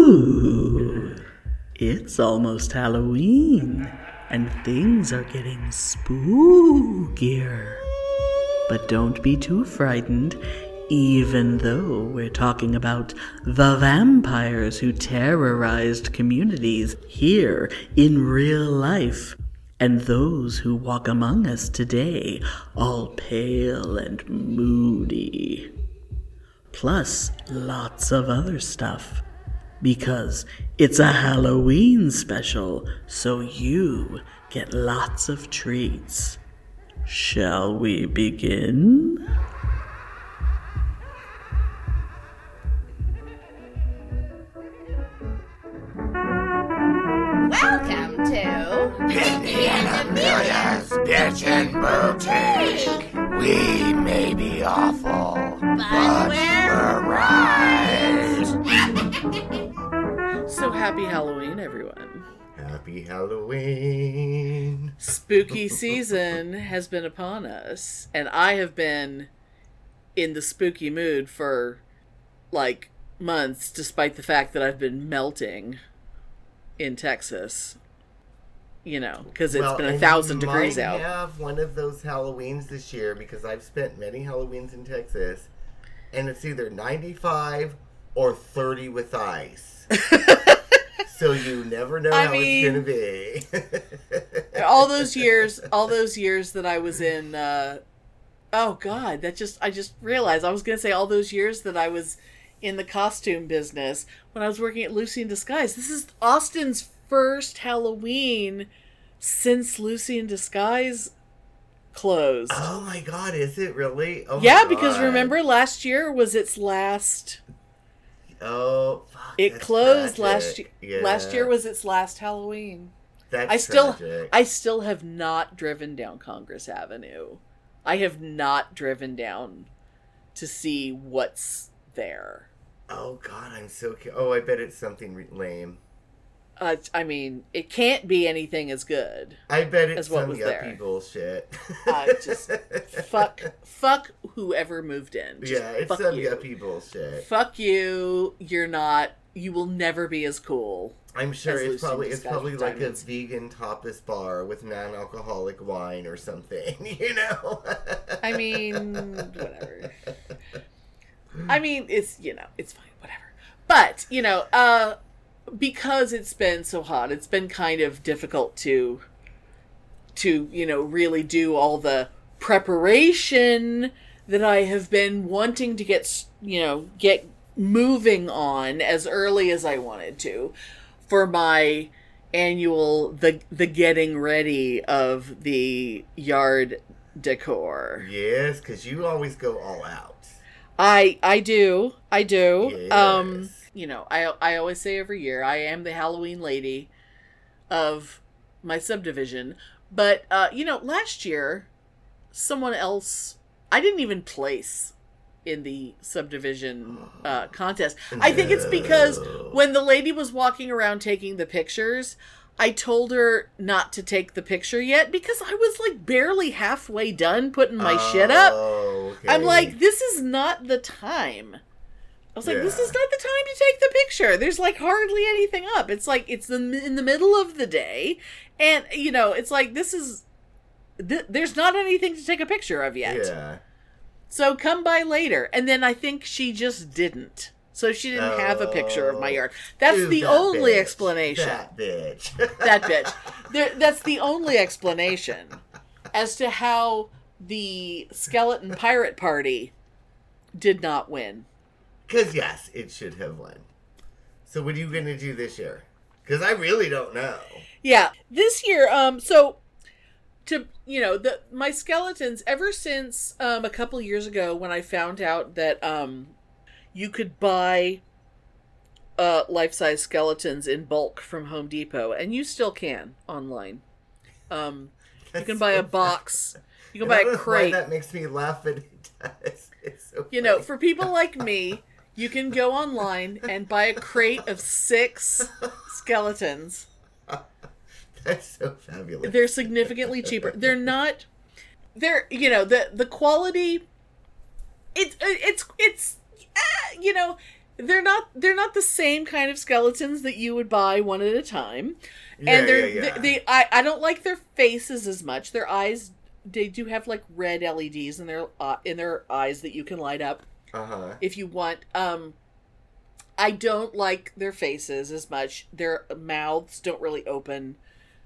Ooh, it's almost Halloween, and things are getting spookier. But don't be too frightened, even though we're talking about the vampires who terrorized communities here in real life, and those who walk among us today, all pale and moody. Plus, lots of other stuff. Because it's a Halloween special, so you get lots of treats. Shall we begin? Welcome to Pitney and Amelia's Bitchin' Boutique. We may be awful, but we're right. So happy Halloween, everyone. Happy Halloween. Spooky season has been upon us, and I have been in the spooky mood for like months, despite the fact that I've been melting in Texas. You know, because it's Well, been a thousand you degrees might out. have one of those Halloweens this year because I've spent many Halloweens in Texas, and it's either 95 or 30 with ice. so you never know I how mean- it's gonna be. all those years all those years that i was in uh oh god that just i just realized i was gonna say all those years that i was in the costume business when i was working at lucy in disguise this is austin's first halloween since lucy in disguise closed Oh my god, is it really? Oh yeah because remember last year was its last Oh, fuck, it closed last year Yeah, last year was its last halloween That's I still tragic. I still have not driven down Congress Avenue. I have not driven down to see what's there. Oh god, I'm so. Cu- oh, I bet it's something re- lame. Uh, I mean, it can't be anything as good. I bet it's As what some was yuppie there. bullshit. Uh, just fuck, fuck whoever moved in. Just yeah, it's some you. yuppie bullshit. Fuck you. You're not. You will never be as cool. I'm sure it's probably it's probably like a vegan tapas bar with non-alcoholic wine or something. You know. I mean, whatever. I mean, it's you know, it's fine, whatever. But you know, uh, because it's been so hot, it's been kind of difficult to, to you know, really do all the preparation that I have been wanting to get, you know, get moving on as early as I wanted to, for my annual the the getting ready of the yard decor. yes, because you always go all out. I I do. I do. Um Yes. You know, I I always say every year I am the Halloween lady of my subdivision. But uh you know, last year someone else I didn't even place in the subdivision uh contest. I think it's because when the lady was walking around taking the pictures, I told her not to take the picture yet because I was like barely halfway done putting my shit up. Oh, okay. I'm like, this is not the time. I was like, this is not the time to take the picture. There's like hardly anything up. It's like it's the in the middle of the day, and you know, it's like this is. Th- there's not anything to take a picture of yet. yeah. So come by later. And then I think she just didn't. So she didn't have a picture of my Oh. yard. That's Ew, the that only bitch. explanation. That bitch. that bitch. There, that's the only explanation as to how the skeleton pirate party did not win. Because yes, it should have won. So what are you gonna do this year? Because I really don't know. Yeah, this year, um, so to you know the my skeletons ever since um a couple years ago when I found out that um you could buy uh life size skeletons in bulk from Home Depot, and you still can online. Um, you can buy a box. You can buy a crate. that makes me laugh, but it does. It's so You know, for people like me, you can go online and buy a crate of six skeletons. that's so fabulous. They're significantly cheaper. They're not. They're you know the the quality. It's it's it's uh, you know they're not they're not the same kind of skeletons that you would buy one at a time. Yeah, and they're yeah, yeah. They, they I I don't like their faces as much. Their eyes they do have like red LEDs in their uh, in their eyes that you can light up Uh huh. if you want. Um, I don't like their faces as much. Their mouths don't really open.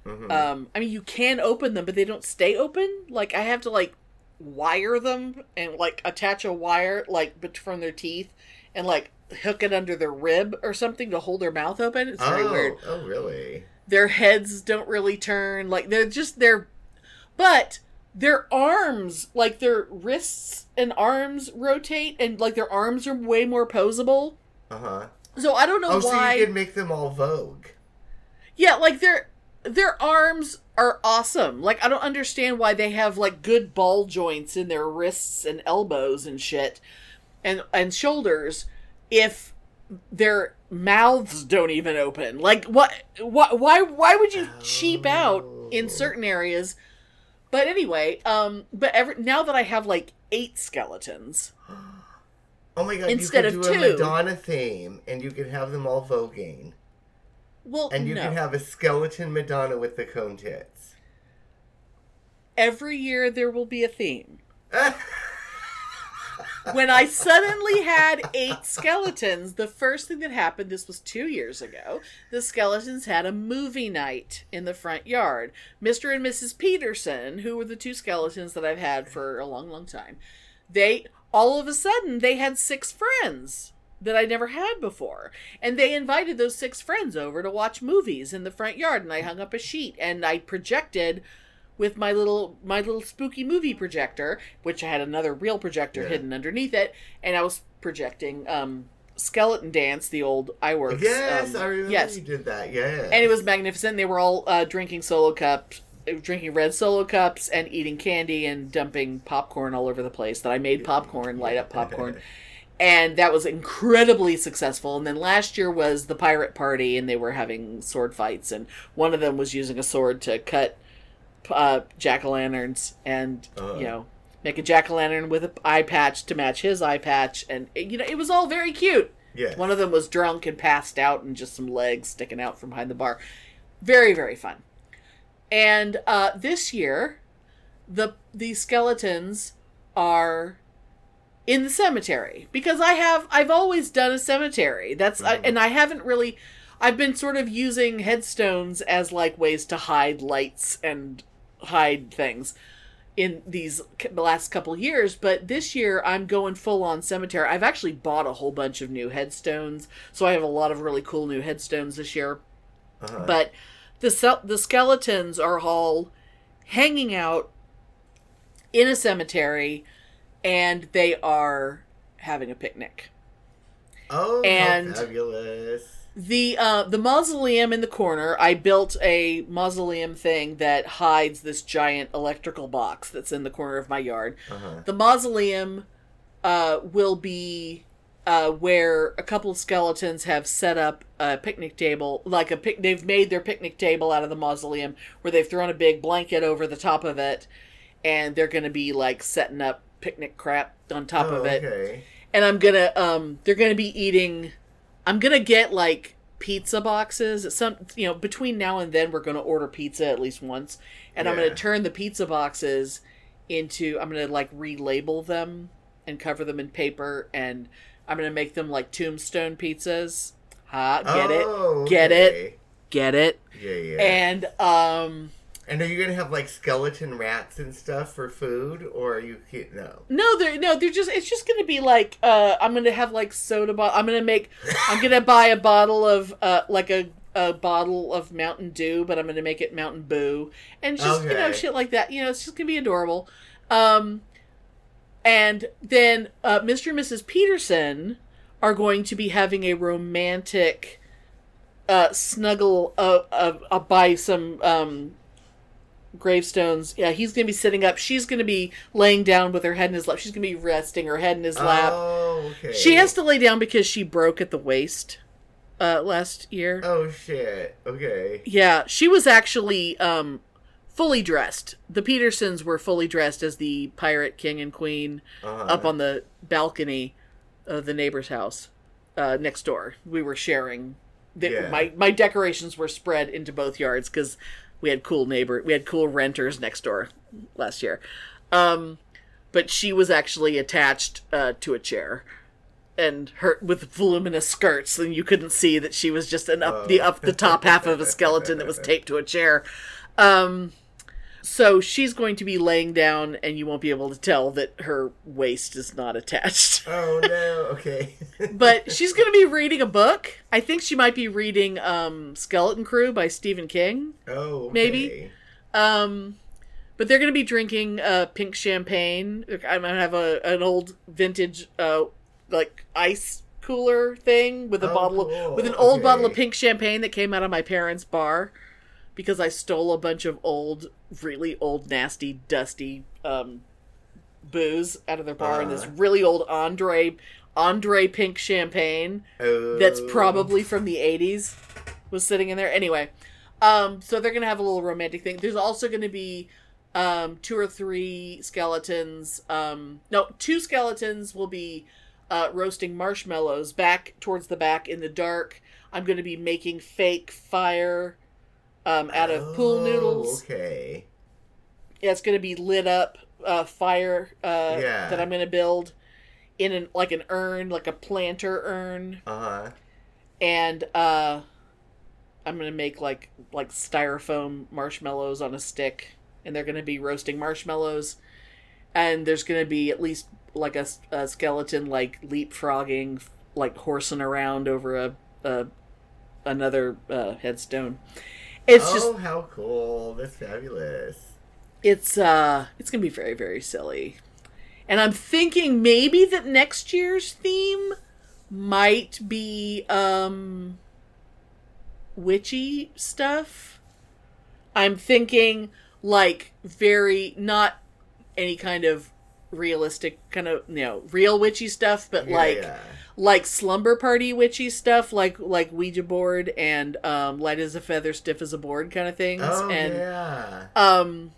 hmm Um, I mean, you can open them, but they don't stay open. Like I have to like wire them and like attach a wire like from their teeth and like hook it under their rib or something to hold their mouth open. It's very oh, weird. oh, really? Their heads don't really turn. Like they're just they're, but their arms, like their wrists and arms rotate, and like their arms are way more posable. Uh huh. So I don't know Oh, why. so you can make them all Vogue. Yeah, like their their arms are awesome. Like I don't understand why they have like good ball joints in their wrists and elbows and shit and and shoulders if their mouths don't even open. Like what what why why would you cheap out in Oh. certain areas? But anyway, um but every now that I have like eight skeletons. Oh my god! Instead you of do two. a Madonna theme, and you could have them all voguing, Well, and you no. can have a skeleton Madonna with the cone tits. every year there will be a theme. when I suddenly had eight skeletons, the first thing that happened, this was two years ago, the skeletons had a movie night in the front yard. Mr. and Mrs. Peterson, who were the two skeletons that I've had for a long, long time, they all of a sudden they had six friends that I never had before. And they invited those six friends over to watch movies in the front yard and I hung up a sheet and I projected with my little my little spooky movie projector, which I had another real projector Yeah. hidden underneath it, and I was projecting um Skeleton Dance, the old Iwerks. yes, um, I remember yes. you did that. Yeah, And it was magnificent. They were all uh, drinking solo cups, uh, drinking red solo cups, and eating candy and dumping popcorn all over the place. That I made popcorn, light up popcorn, and that was incredibly successful. And then last year was the pirate party, and they were having sword fights, and one of them was using a sword to cut uh, jack o' lanterns, and Uh-huh. you know. Make a jack o' lantern with an eye patch to match his eye patch, and you know it was all very cute. Yes. One of them was drunk and passed out, and just some legs sticking out from behind the bar. Very, very fun. And uh, this year, the the skeletons are in the cemetery because I have I've always done a cemetery. That's I, and I haven't really. I've been sort of using headstones as like ways to hide lights and hide things in these last couple years but this year i'm going full on cemetery i've actually bought a whole bunch of new headstones so i have a lot of really cool new headstones this year Uh-huh. but the the skeletons are all hanging out in a cemetery and they are having a picnic oh, and- how fabulous! The uh the mausoleum in the corner i built a mausoleum thing that hides this giant electrical box that's in the corner of my yard Uh-huh. the mausoleum uh will be uh where a couple of skeletons have set up a picnic table like a pic they've made their picnic table out of the mausoleum where they've thrown a big blanket over the top of it and they're gonna be like setting up picnic crap on top oh, of it Okay. and I'm gonna um they're gonna be eating I'm gonna get like pizza boxes some you know between now and then we're gonna order pizza at least once and I'm gonna turn the pizza boxes into I'm gonna like relabel them and cover them in paper and I'm gonna make them like tombstone pizzas. Ha, get oh, it? Get it? Get it? Yeah, yeah. And um And are you gonna have like skeleton rats and stuff for food, or are you ki- no? No, they're no, they're just it's just gonna be like uh I'm gonna have like soda bottle I'm gonna make I'm gonna buy a bottle of uh like a a bottle of Mountain Dew, but I'm gonna make it Mountain Boo. And just you know, shit like that. You know, it's just gonna be adorable. Um and then uh Mr. and Mrs. Peterson are going to be having a romantic uh snuggle uh, uh, uh by some um gravestones. Yeah, he's gonna be sitting up. She's gonna be laying down with her head in his lap. She's gonna be resting her head in his lap. Oh, okay. She has to lay down because she broke at the waist uh, last year. Oh shit. Okay. Yeah, she was actually um, fully dressed. The Petersons were fully dressed as the pirate king and queen Uh-huh. up on the balcony of the neighbor's house. uh, next door. We were sharing. The, Yeah. My my decorations were spread into both yards because we had cool neighbor. We had cool renters next door last year. Um, but she was actually attached uh, to a chair and her with voluminous skirts and you couldn't see that she was just an up the up the top half of a skeleton that was taped to a chair um so she's going to be laying down and you won't be able to tell that her waist is not attached Oh no. Okay. but she's going to be reading a book i think she might be reading um skeleton crew by stephen king oh. Okay. Maybe. um but they're going to be drinking uh pink champagne i'm going to have a an old vintage uh like ice cooler thing with a Oh, bottle cool. with an old bottle of pink champagne that came out of my parents' bar because I stole a bunch of old, really old, nasty, dusty um, booze out of their bar, and this Uh-huh. really old Andre Andre pink champagne Oh. that's probably from the 80s was sitting in there anyway um so they're gonna have a little romantic thing there's also gonna be um two or three skeletons um no two skeletons will be uh roasting marshmallows back towards the back in the dark i'm gonna be making fake fire um out of pool Oh, noodles Okay. yeah, it's gonna be lit up uh, fire uh, Yeah. that I'm gonna build in an like an urn, like a planter urn, Uh huh. and uh, I'm gonna make like like styrofoam marshmallows on a stick, and they're gonna be roasting marshmallows, and there's gonna be at least like a, a skeleton like leapfrogging, like horsing around over a, a another uh, headstone. It's oh, just how cool! That's fabulous. it's uh it's gonna be very very silly and i'm thinking maybe that next year's theme might be um witchy stuff i'm thinking like very not any kind of realistic kind of you know real witchy stuff but Yeah, like yeah. Like slumber party witchy stuff like like ouija board and um light as a feather stiff as a board kind of things. Oh and yeah. um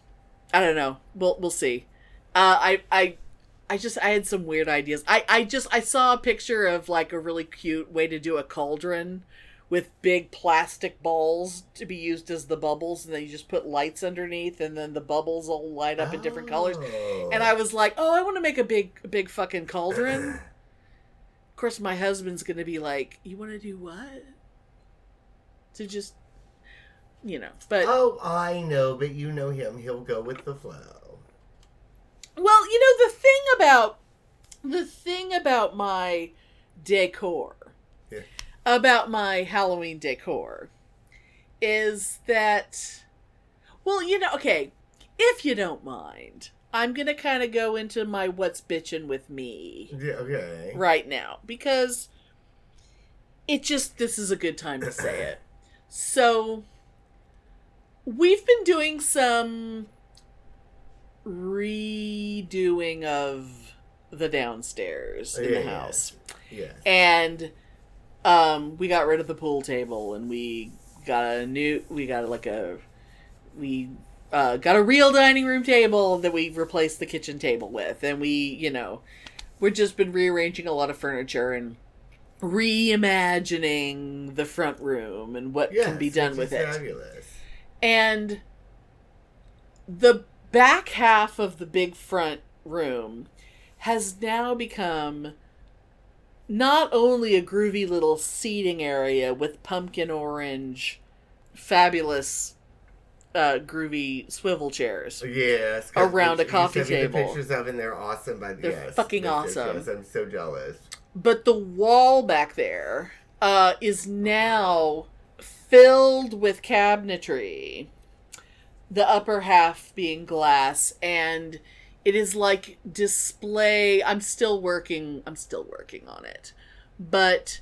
i don't know. We'll we'll see. Uh i i i just i had some weird ideas. I i just i saw a picture of like a really cute way to do a cauldron with big plastic balls to be used as the bubbles and then you just put lights underneath and then the bubbles all light up in different colors. Oh. and i was like oh i want to make a big big fucking cauldron of course my husband's gonna be like you want to do what to just you know but Oh, I know, but you know him. He'll go with the flow. Well, you know the thing about the thing about my decor, Yeah. about my Halloween decor, is that, well, you know, okay, if you don't mind, I'm gonna kind of go into my what's bitchin' with me Yeah, okay. right now because it just this is a good time to say it. So we've been doing some redoing of the downstairs in Yeah, the yeah. house. Yes. And um we got rid of the pool table and we got a new we got like a we uh, got a real dining room table that we replaced the kitchen table with and we you know we've just been rearranging a lot of furniture and reimagining the front room and what yes, can be done with it Fabulous. and the back half of the big front room has now become not only a groovy little seating area with pumpkin orange, fabulous, uh, groovy swivel chairs. Yes. Around a coffee me table. The pictures of and they're awesome. By the They're yes, fucking yes, awesome. I'm so jealous. But the wall back there uh, is now filled with cabinetry. The upper half being glass, and it is like display. I'm still working. I'm still working on it, but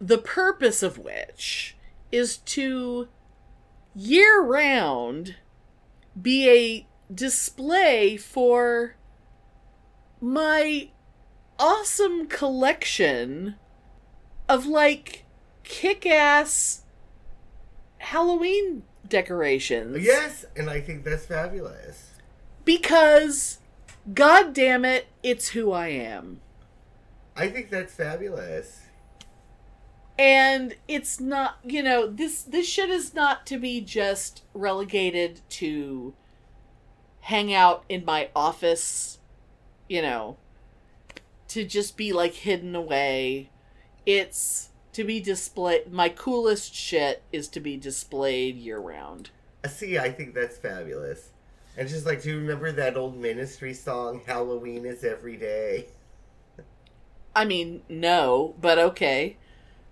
the purpose of which is to year round be a display for my awesome collection of like kick ass Halloween decorations. Yes, and I think that's fabulous. Because, god damn it, it's who I am. I think that's fabulous. And it's not you know this this shit is not to be just relegated to hang out in my office you know to just be like hidden away it's to be displayed my coolest shit is to be displayed year round See, I think that's fabulous. And just like, do you remember that old ministry song, Halloween is Every Day? i mean no but okay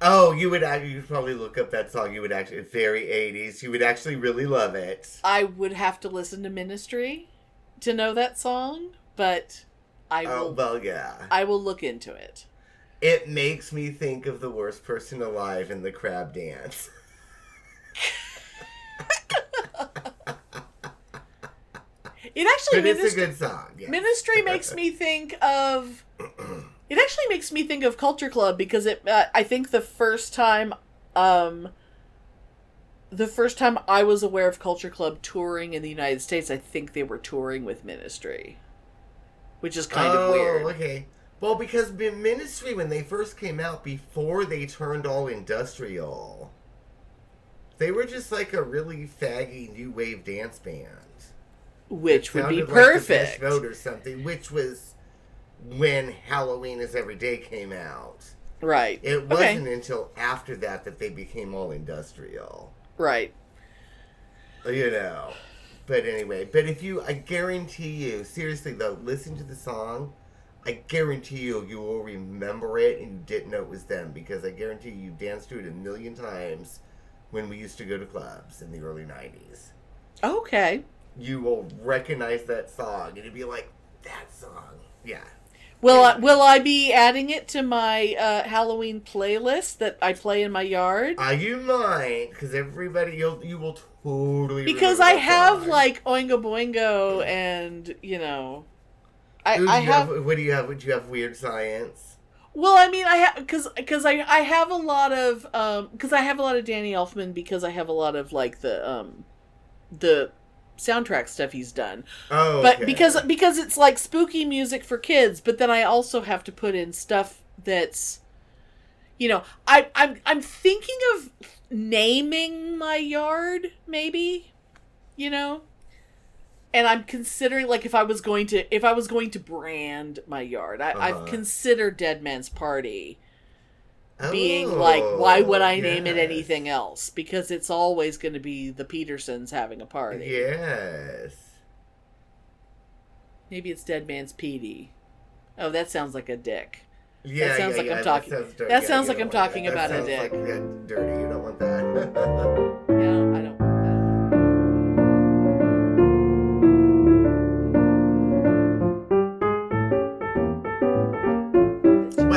Oh, you would act- you'd probably look up that song. You would actually, it's very 80s. You would actually really love it. i would have to listen to ministry to know that song but i Oh, will well, yeah. i will look into it It makes me think of the worst person alive in the crab dance. it actually But it's a good song. Yeah. ministry makes me think of it actually makes me think of culture club because it uh, i think the first time um the first time i was aware of culture club touring in the united states i think they were touring with ministry which is kind oh, of weird okay. Well, because Ministry, when they first came out, before they turned all industrial, they were just like a really faggy new wave dance band. which would be like Depeche Mode or something, which was when Halloween is Every Day came out. right It wasn't until after that that they became all industrial. right You know. But anyway, but if you, I guarantee you, seriously though, listen to the song. I guarantee you, you will remember it and you didn't know it was them because I guarantee you, you danced to it a million times when we used to go to clubs in the early 90s. okay You will recognize that song and you'd be like, that song. Yeah. Will I, will i be adding it to my uh, halloween playlist that i play in my yard Are you might, Because everybody, you'll, you will totally because I have song. like Oingo Boingo and you know, I Ooh, I you have What do you have? Would you have weird science? well I mean I have because because I I have a lot of um because I have a lot of Danny Elfman because I have a lot of like the um the soundtrack stuff he's done Oh, but okay. because because it's like spooky music for kids but then I also have to put in stuff that's you know I I'm I'm thinking of naming my yard maybe you know and i'm considering like if i was going to if i was going to brand my yard I, i've Uh-huh. considered dead man's party being oh, like why would i name it Oh, anything else because it's always going to be the petersons having a party Yes. maybe it's dead man's Petey. oh that sounds like a dick Yeah, sounds yeah, like I'm yeah, talking- sounds dirty. that sounds like I'm talking that. about a dick. like yeah, dirty. You don't want that. yeah i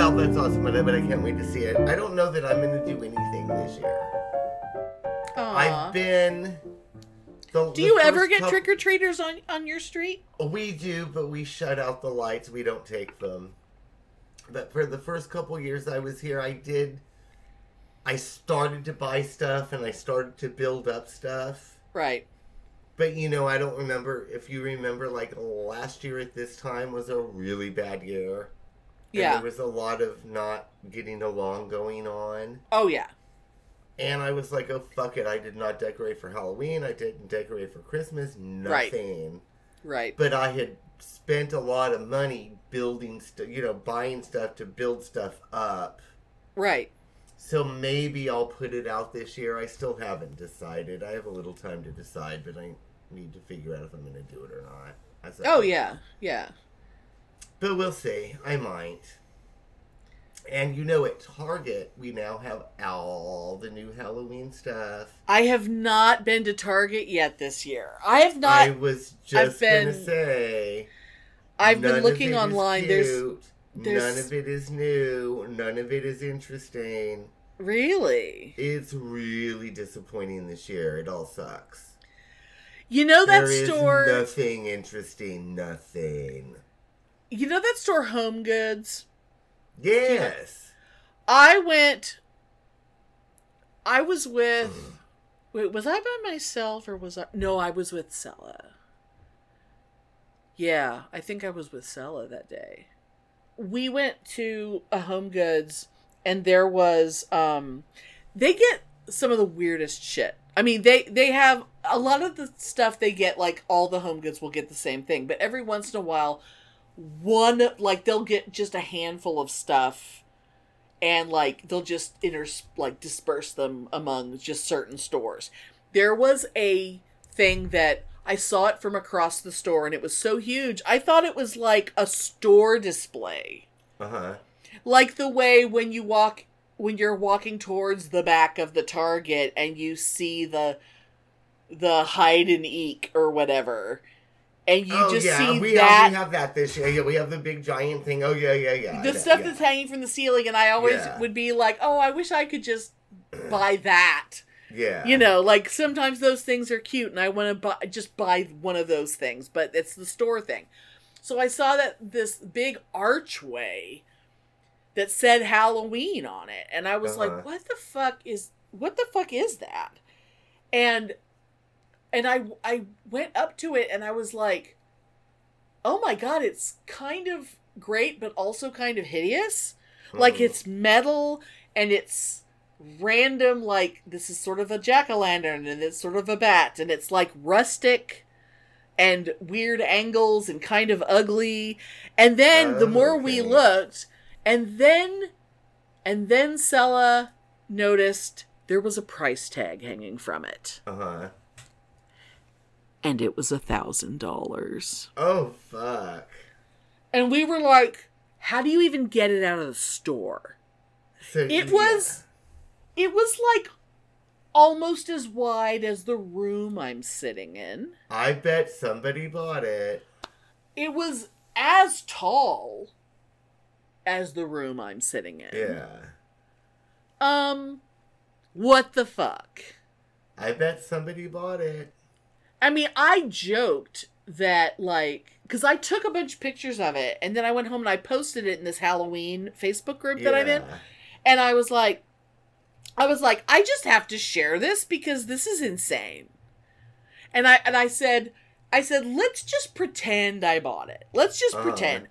well, that's awesome, but I, but I can't wait to see it. I don't know that I'm going to do anything this year. that Aw. I've been. The, do the you ever get trick or treaters on on your street We do, but we shut out the lights. We don't take them. But for the first couple years I was here, I did. I started to buy stuff and I started to build up stuff. right But you know, I don't remember if you remember. Like last year at this time was a really bad year. Yeah there was a lot of not getting along going on. oh yeah And I was like, oh, fuck it. I did not decorate for Halloween. I didn't decorate for Christmas. Nothing. right But I had spent a lot of money building stuff, you know, buying stuff to build stuff up. right So maybe I'll put it out this year. I still haven't decided. I have a little time to decide, but I need to figure out if I'm going to do it or not. Oh yeah yeah But we'll see. I might. And you know, at Target, we now have all the new Halloween stuff. I have not been to Target yet this year. I have not. I was just been- gonna say. I've been looking online. There's cute, there's- none of it is new. None of it is interesting. really, It's really disappointing this year. It all sucks. you know that There store. nothing interesting. Nothing. You know that store, Home Goods. Yes. I went. I was with. Wait, was I by myself or was I? No, I was with Sella. Yeah, I think I was with Sella that day. We went to a Home Goods and there was um they get some of the weirdest shit. I mean, they they have a lot of the stuff they get like all the home goods will get the same thing, but every once in a while one like they'll get just a handful of stuff and like they'll just inter like disperse them among just certain stores. There was a thing that I saw it from across the store and it was so huge. I thought it was like a store display. Uh huh. Like the way when you walk when you're walking towards the back of the Target and you see the the Hyde and EEK or whatever. And you oh just yeah, see we that have we have that this year. Yeah, we have the big giant thing. Oh yeah, yeah, yeah. the stuff yeah. that's hanging from the ceiling and I always Yeah. would be like, "Oh, I wish I could just buy that." yeah. You know, like sometimes those things are cute and I want to buy just buy one of those things, but it's the store thing. So I saw that this big archway that said Halloween on it and I was Uh-huh. like, "What the fuck is what the fuck is that?" And and I I went up to it and I was like, "Oh my god, it's kind of great but also kind of hideous." Like Mhm. it's metal and it's random like this is sort of a jack-o'-lantern and it's sort of a bat and it's like rustic and weird angles and kind of ugly and then the more we looked and then and then Sella noticed there was a price tag hanging from it Uh huh. And it was a thousand dollars Oh fuck. and we were like how do you even get it out of the store So It yeah. was it was like almost as wide as the room I'm sitting in. I bet somebody bought it. It was as tall as the room I'm sitting in. Yeah. Um what the fuck? I bet somebody bought it. I mean, I joked that like cuz I took a bunch of pictures of it and then I went home and I posted it in this Halloween Facebook group that I'm in. And I was like, I was like, I just have to share this because this is insane. And I and I said, I said, let's just pretend I bought it. Let's just Uh-huh. pretend.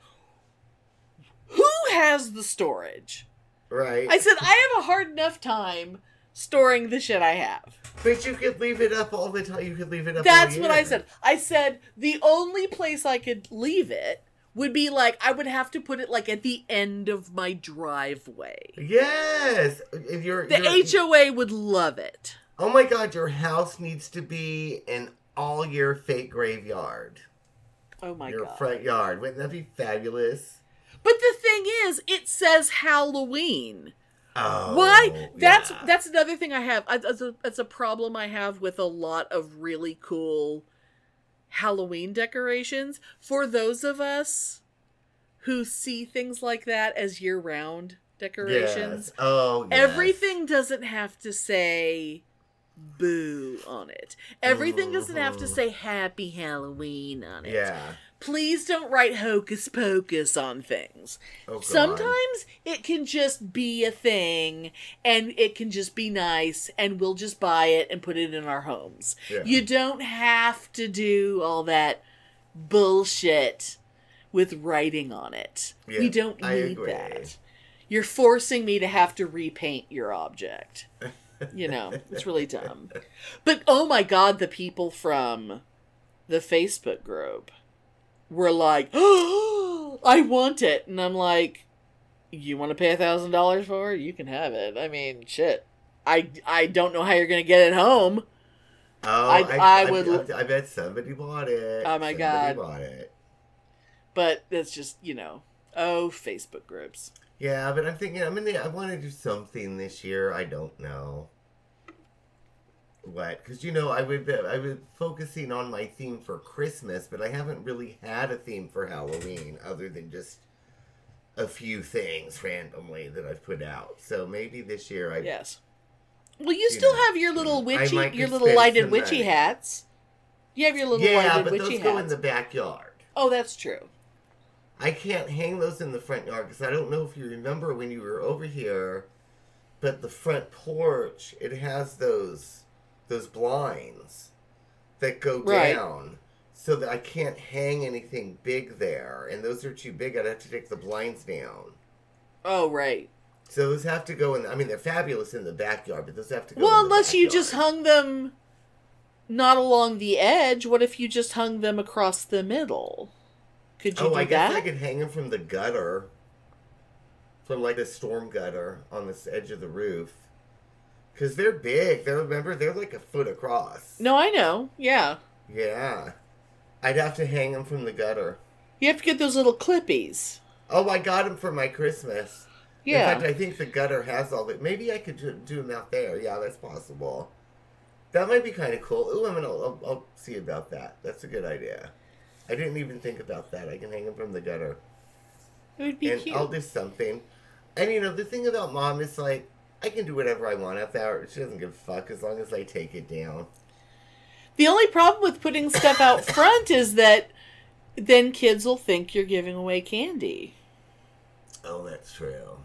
Who has the storage? Right. I said, I have a hard enough time storing the shit I have. but you could leave it up all the time. You could leave it up. That's what I said. I said the only place I could leave it would be like I would have to put it like at the end of my driveway. Yes. If you're, The you're- HOA would love it. Oh my god, your house needs to be an all year fake graveyard. Oh my your god. Your front yard. Wouldn't that be fabulous? But the thing is, it says Halloween. Oh. Why? That's yeah. that's another thing I have. That's a, that's a problem I have with a lot of really cool Halloween decorations. For those of us who see things like that as year round decorations, Yes. Oh, yes. everything doesn't have to say boo on it. Everything doesn't have to Mhm. say happy Halloween on it. Yeah. Please don't write hocus pocus on things. Oh. Sometimes it can just be a thing and it can just be nice and we'll just buy it and put it in our homes. Yeah. You don't have to do all that bullshit with writing on it. Yeah, we don't need that. You're forcing me to have to repaint your object. You know, it's really dumb. But oh my god, the people from the Facebook group were like, "Oh, I want it," and I'm like, "You want to pay a thousand dollars for it? You can have it. I mean, shit. I I don't know how you're gonna get it home. Oh, I- I, I would- I, I bet somebody bought it. Oh, my somebody God. bought it. But it's just you know, oh, Facebook groups. Yeah, but I'm thinking I'm in the. I want to do something this year. I don't know what, because you know I would be, I was focusing on my theme for Christmas, but I haven't really had a theme for Halloween other than just a few things randomly that I've put out. So maybe this year I Yes. Well, you still know, have your little witchy, your little lighted witchy money. hats. You have your little yeah, lighted but witchy those go in hats. the backyard. Oh, that's true. I can't hang those in the front yard because I don't know if you remember when you were over here, but the front porch it has those those blinds that go Right. down, so that I can't hang anything big there, and those are too big. I'd have to take the blinds down. Oh, right. So those have to go in. I mean, they're fabulous in the backyard, but those have to go. Well, in the unless you just hung them not along the edge. What if you just hung them across the middle? Could you Oh, do I guess that? I could hang them from the gutter, from like the storm gutter on this edge of the roof, because they're big. They're remember they're like a foot across. No, I know. Yeah. Yeah, I'd have to hang them from the gutter. You have to get those little clippies. Oh, I got them for my Christmas. Yeah. In fact, I think the gutter has all that. Maybe I could do, do them out there. Yeah, that's possible. That might be kind of cool. Ooh, I'm gonna. I'll, I'll see about that. That's a good idea. I didn't even think about that. I can hang them from the gutter, it would be and cute. I'll do something. And you know, the thing about mom is like, I can do whatever I want out there. She doesn't give a fuck as long as I take it down. The only problem with putting stuff out front is that then kids will think you're giving away candy. Oh, that's true.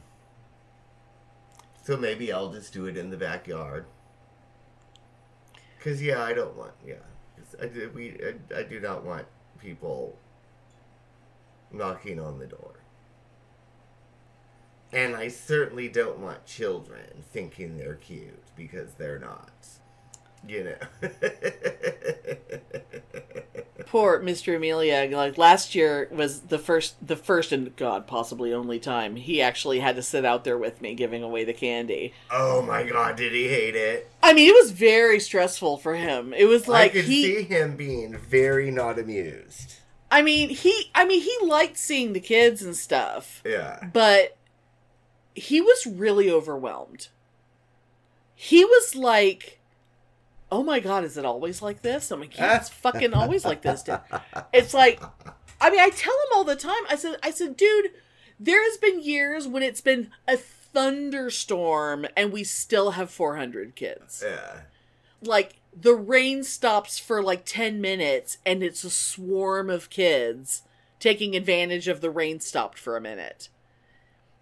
So maybe I'll just do it in the backyard. Cause yeah, I don't want yeah, I we I, I do not want people knocking on the door. And I certainly don't want children thinking they're cute because they're not. You know. Poor Mr. Amelia. Like last year was the first, the first and God possibly only time he actually had to sit out there with me giving away the candy. oh my god, did he hate it? I mean, it was very stressful for him. It was like I could he. see him being very not amused. I mean, he. I mean, he liked seeing the kids and stuff, Yeah. but he was really overwhelmed. He was like, "Oh my god, is it always like this?" I'm like, "Yeah, it's fucking always like this." Dude. It's like, I mean, I tell him all the time. I said, "I said, dude, there has been years when it's been a thunderstorm and we still have 400 kids. Yeah. Like the rain stops for like 10 minutes and it's a swarm of kids taking advantage of the rain stopped for a minute.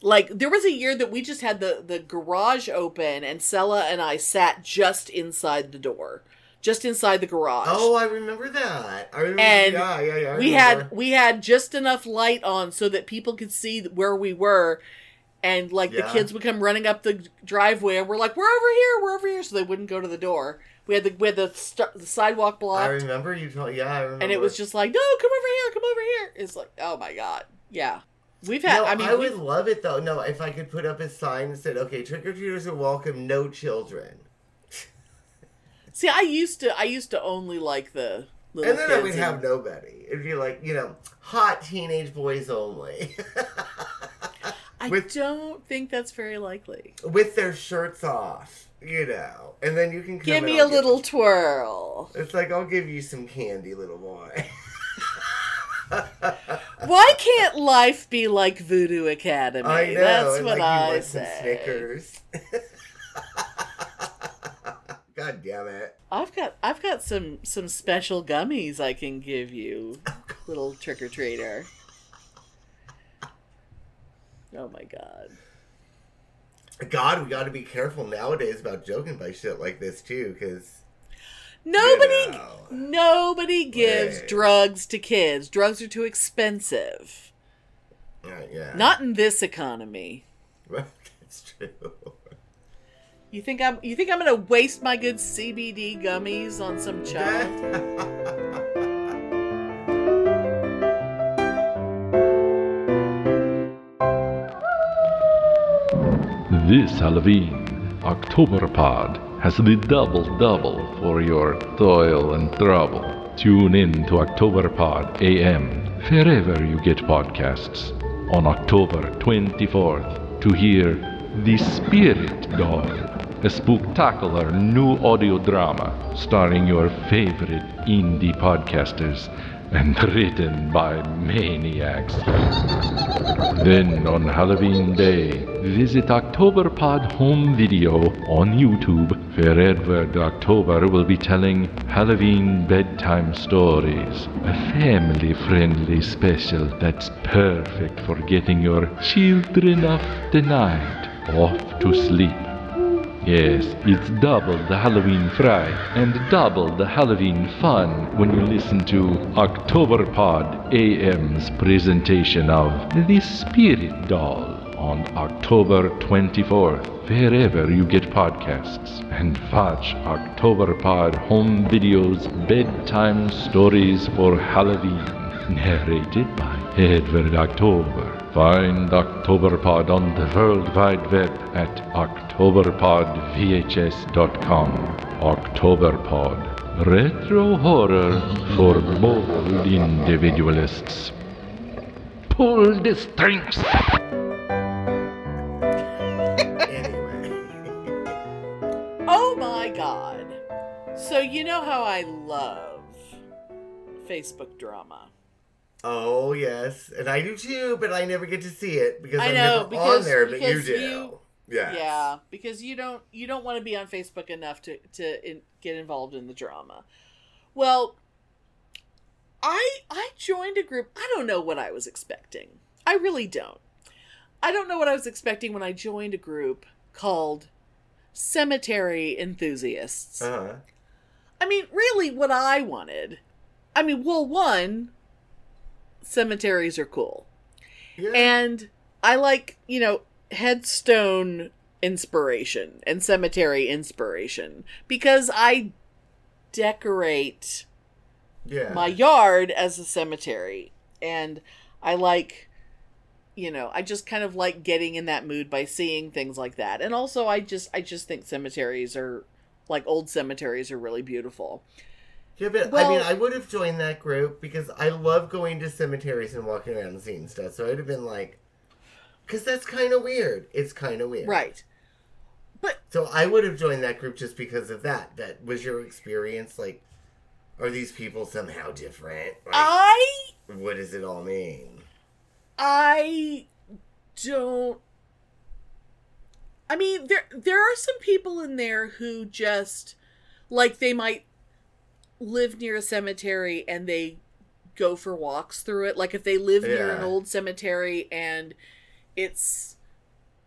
Like there was a year that we just had the the garage open and Sella and I sat just inside the door. Just inside the garage. Oh, I remember that. I remember. And yeah, yeah, yeah. We had we had just enough light on so that people could see where we were and like the kids would come running up the driveway and we're like we're over here we're over here so they wouldn't go to the door we had the we had the, st- the sidewalk I remember you told. Yeah, I remember. and it was just like no come over here come over here it's like oh my god yeah we've had No, i mean I would love it though. No, if I could put up a sign that said, "Okay, trick or treaters are welcome, no children," see i used to i used to only like the little and then I would and- have nobody. It'd be like you know, hot teenage boys only, i with- don't think that's very likely with their shirts off. You know, and then you can come give me a little twirl It's like I'll give you some candy, little boy. Why can't life be like Voodoo Academy? I know. That's what like I say. Snickers. God damn it. I've got I've got some some special gummies I can give you, little trick or treater. Oh my god. God, we got to be careful nowadays about joking by shit like this too, because Nobody know. nobody gives Right. drugs to kids. Drugs are too expensive. yeah, Not in this economy. That's true. You think I'm you think I'm gonna waste my good CBD gummies on some child? This Halloween, Octoberpod has the double double for your toil and trouble. Tune in to Octoberpod AM wherever you get podcasts on October 24th to hear The Spirit Doll, a spectacular new audio drama starring your favorite indie podcasters and written by maniacs. Then on Halloween Day, visit Octoberpod Home Video on YouTube, where Edward October will be telling Halloween bedtime stories. A family friendly special that's perfect for getting your children of the night off to sleep. Yes, it's double the Halloween fright and double the Halloween fun when you listen to Octoberpod AM's presentation of The Spirit Doll. on October 24th, wherever you get podcasts, and watch Octoberpod Home Video's Bedtime Stories for Halloween, narrated by Edward October. Find Octoberpod on the World Wide Web at octoberpodvhs.com. Octoberpod. Retro horror for bold individualists. Pull the strings! Oh my god. So you know how I love Facebook drama. Oh yes, and I do too, but I never get to see it because I I'm know, never because- on there. But you do. you- yeah. Yeah, because you don't you don't want to be on Facebook enough to to in, get involved in the drama. Well, I I joined a group. I don't know what I was expecting. I really don't. I don't know what I was expecting when I joined a group called Cemetery Enthusiasts. Uh huh. I mean, really, what I wanted. I mean, well, one, cemeteries are cool. Yeah. And I like, you know, headstone inspiration and cemetery inspiration because I decorate yeah. my yard as a cemetery. And I like, you know, I just kind of like getting in that mood by seeing things like that. And also I just I just think cemeteries are like old cemeteries are really beautiful. Yeah, but I mean, I would have joined that group because I love going to cemeteries and walking around and seeing stuff. So I'd have been like, because that's kind of weird. It's kind of weird. Right. But so I would have joined that group just because of that. That was your experience. Like, are these people somehow different? Like, I what does it all mean? I don't I mean there there are some people in there who just like they might live near a cemetery and they go for walks through it like if they live near an old cemetery and it's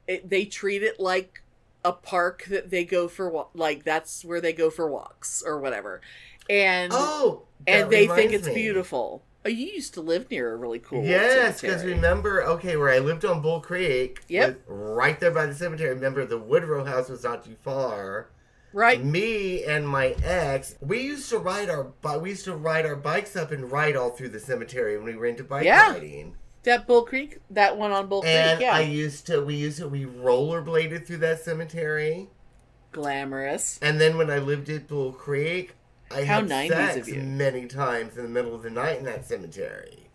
it, they treat it like a park that they go for like that's where they go for walks or whatever and Oh, and they think it's me. beautiful oh you used to live near a really cool Yes, because remember, okay, where I lived on Bull Creek, Yep. right there by the cemetery. Remember, the Woodrow house was not too far. Right Me and my ex, we used to ride our we used to ride our bikes up and ride all through the cemetery when we were into bike Yeah. riding. That Bull Creek, that one on Bull And Creek, yeah, I used to, we used to, we rollerbladed through that cemetery. glamorous. And then when I lived at Bull Creek, I How had 90s sex many times in the middle of the night in that cemetery.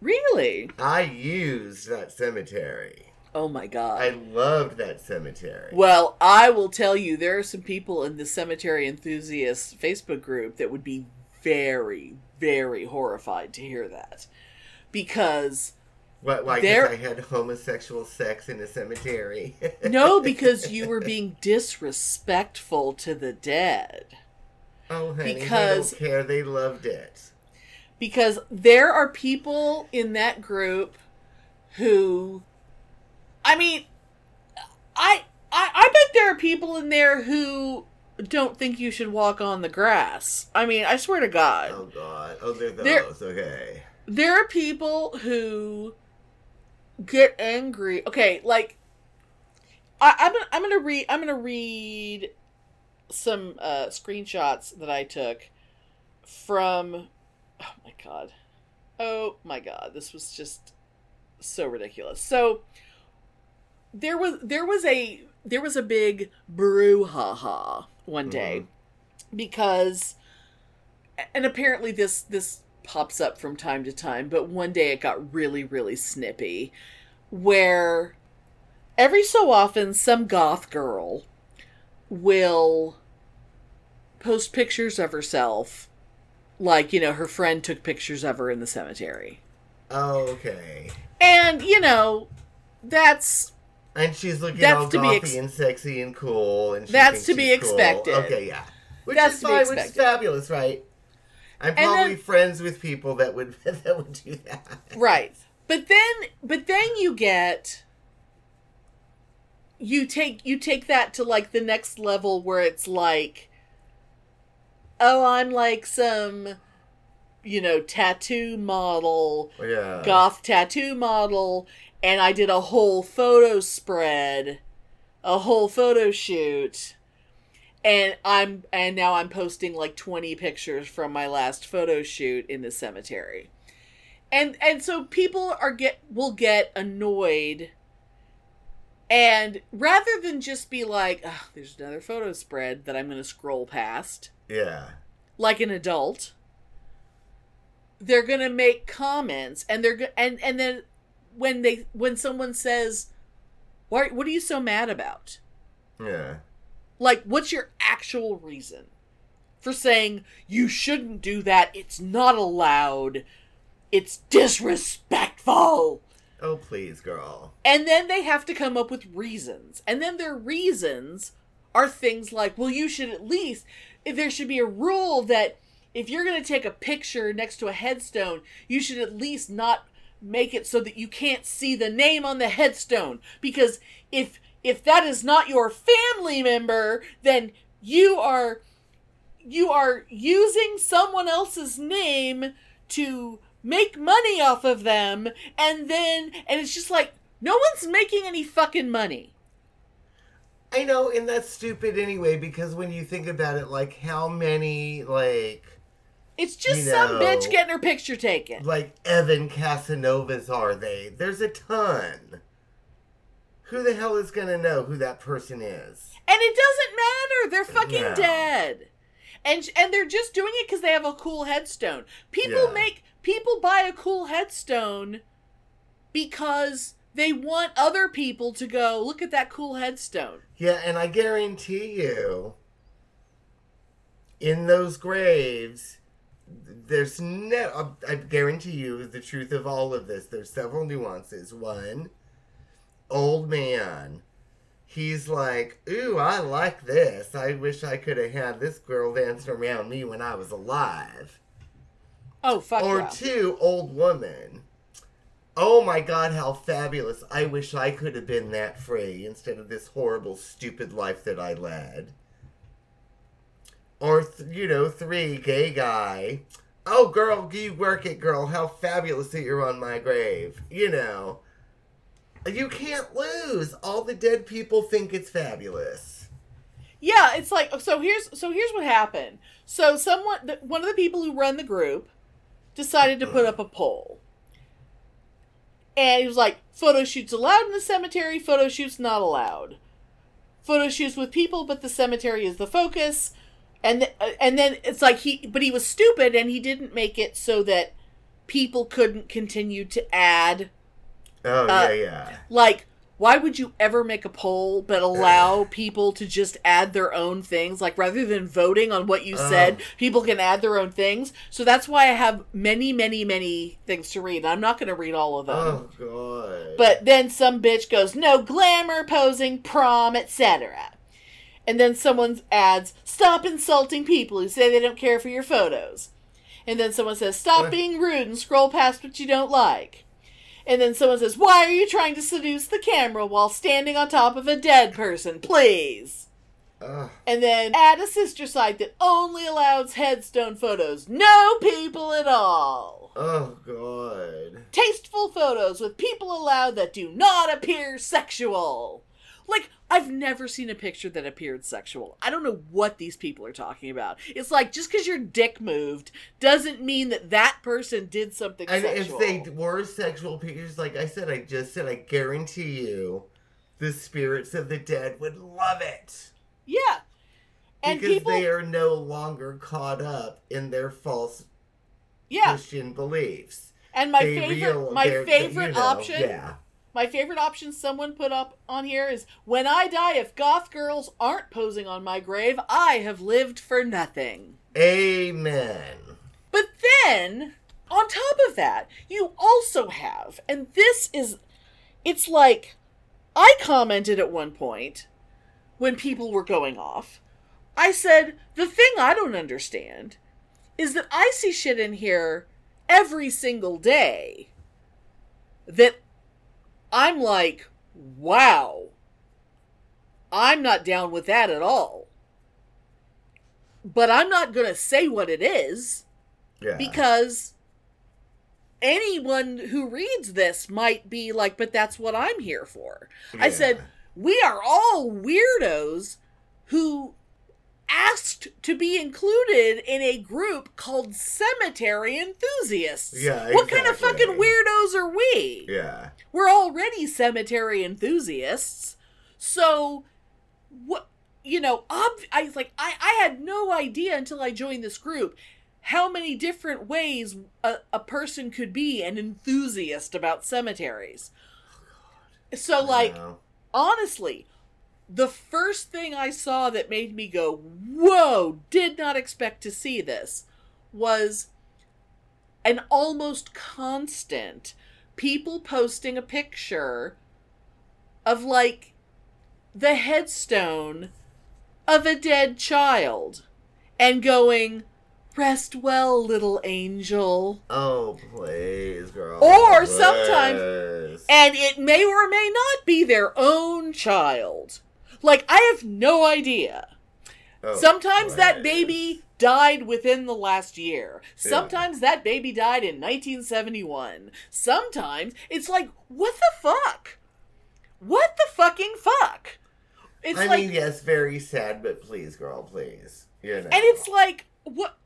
Really? I used that cemetery. Oh my god. I loved that cemetery. Well, I will tell you, there are some people in the cemetery enthusiasts Facebook group that would be very, very horrified to hear that, because What, why? There- Because I had homosexual sex in a cemetery. no, because you were being disrespectful to the dead. oh, honey, because- they don't care. They loved it. because there are people in that group who i mean i i, I bet there are people in there who don't think you should walk on the grass i mean i swear to god Oh God. Oh, they're those. There- Okay. there are people who get angry okay like I, i'm gonna i'm gonna read i'm gonna read some uh screenshots that i took from oh my god oh my god this was just so ridiculous so there was there was a there was a big brouhaha one mm-hmm. day because and apparently this this pops up from time to time but one day it got really really snippy where every so often some goth girl will post pictures of herself like you know her friend took pictures of her in the cemetery Oh, okay. and you know that's And she's looking That's all to be ex- and sexy and cool, and she That's to be cool. expected. Okay, yeah. Which That's is to be fine, which is fabulous, right? I'm probably then- friends with people that would that would do that. Right. But then but then you get you take you take that to like the next level where it's like oh I'm like some you know, tattoo model, Yeah. goth tattoo model, and I did a whole photo spread, a whole photo shoot. And I'm and now I'm posting like 20 pictures from my last photo shoot in the cemetery. And and so people are get will get annoyed and rather than just be like, "Ugh, there's another photo spread that I'm going to scroll past, Yeah. like an adult they're going to make comments and they're go- and and then when they when someone says why what are you so mad about Yeah. like what's your actual reason for saying you shouldn't do that it's not allowed it's disrespectful Oh, please, girl. and then they have to come up with reasons. And then their reasons are things like, well, you should at least, there should be a rule that if you're going to take a picture next to a headstone, you should at least not make it so that you can't see the name on the headstone. Because if if that is not your family member, then you are you are using someone else's name to make money off of them and then and it's just like no one's making any fucking money I know, and that's stupid anyway, because when you think about it, like, how many, like, it's just You some know. bitch getting her picture taken like Evan Casanovas are they? There's a ton. Who the hell is gonna know who that person is? and it doesn't matter they're fucking No. dead and and they're just doing it because they have a cool headstone people Yeah. make people buy a cool headstone because they want other people to go look at that cool headstone Yeah, and I guarantee you, in those graves, there's no. I guarantee you the truth of all of this. There's several nuances. One, old man. He's like, ooh, I like this. I wish I could have had this girl dancing around me when I was alive. oh fuck Or yeah. two, old woman. Oh my god, how fabulous. I wish I could have been that free instead of this horrible, stupid life that I led. Or, you know, three, gay guy. Oh, girl, you work it, girl. How fabulous that you're on my grave. You know. You can't lose. All the dead people think it's fabulous. Yeah, it's like so. Here's so here's what happened. So someone, one of the people who run the group, decided to put up a poll, and he was like, "Photo shoots allowed in the cemetery. Photo shoots not allowed. Photo shoots with people, but the cemetery is the focus." And th- uh, and then it's like he, but he was stupid, and he didn't make it so that people couldn't continue to add Oh, Uh, yeah, yeah. like why would you ever make a poll but allow people to just add their own things like rather than voting on what you said Oh. people can add their own things so that's why i have many many many things to read i'm not going to read all of them Oh, God. but then some bitch goes no glamour posing prom etc and then someone adds stop insulting people who say they don't care for your photos and then someone says stop Uh. being rude and scroll past what you don't like and then someone says, Why are you trying to seduce the camera while standing on top of a dead person? Please. Ugh. And then add a sister site that only allows headstone photos. No people at all. Oh, God. Tasteful photos with people allowed that do not appear sexual. Like, I've never seen a picture that appeared sexual. I don't know what these people are talking about. It's like, just because your dick moved doesn't mean that that person did something And sexual. if they were sexual pictures, like I said, I just said, I guarantee you, the spirits of the dead would love it yeah. And because people. they are no longer caught up in their false yeah. Christian beliefs. And my They favorite, real- my favorite you know, option, Yeah. My favorite option someone put up on here is when I die, if goth girls aren't posing on my grave, I have lived for nothing. Amen. But then, on top of that, you also have, and this is, it's like, I commented at one point when people were going off. I said, the thing I don't understand is that I see shit in here every single day that I'm like, wow, I'm not down with that at all. But I'm not going to say what it is. Yeah. because anyone who reads this might be like, but that's what I'm here for. I said, we are all weirdos who asked to be included in a group called cemetery enthusiasts. Yeah, Exactly. What kind of fucking weirdos are we? Yeah. We're already cemetery enthusiasts. So what you know, ob- I was like I I had no idea until I joined this group how many different ways a, a person could be an enthusiast about cemeteries. So like honestly, the first thing I saw that made me go, "Whoa, did not expect to see this," was an almost constant people posting a picture of like the headstone of a dead child and going, "Rest well, little angel." Oh, please, girl. Or sometimes- And it may or may not be their own child. Like, I have no idea. Oh, Sometimes that baby died within the last year. Sometimes that baby died in 1971. Sometimes it's like, what the fuck? What the fucking fuck? It's I like, mean, yes, very sad, but please, girl, please. You know. and it's like, what?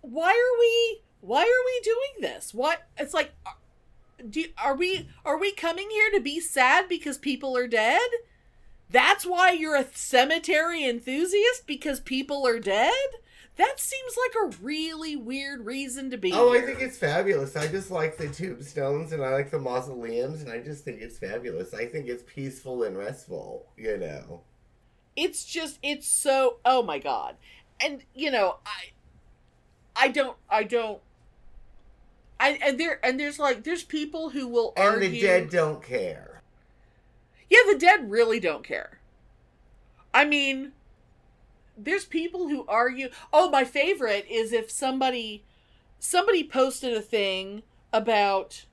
Why are we? Why are we doing this? What? It's like, uh, do are we are we coming here to be sad because people are dead? That's why you're a cemetery enthusiast because people are dead. That seems like a really weird reason to be. Oh, I think it's fabulous. I just like the tombstones and I like the mausoleums, and I just think it's fabulous. I think it's peaceful and restful, you know. it's just it's so oh my god and you know i i don't i don't i and there and there's like there's people who will And argue the dead don't care. Yeah the dead really don't care. I mean there's people who argue oh my favorite is if somebody somebody posted a thing about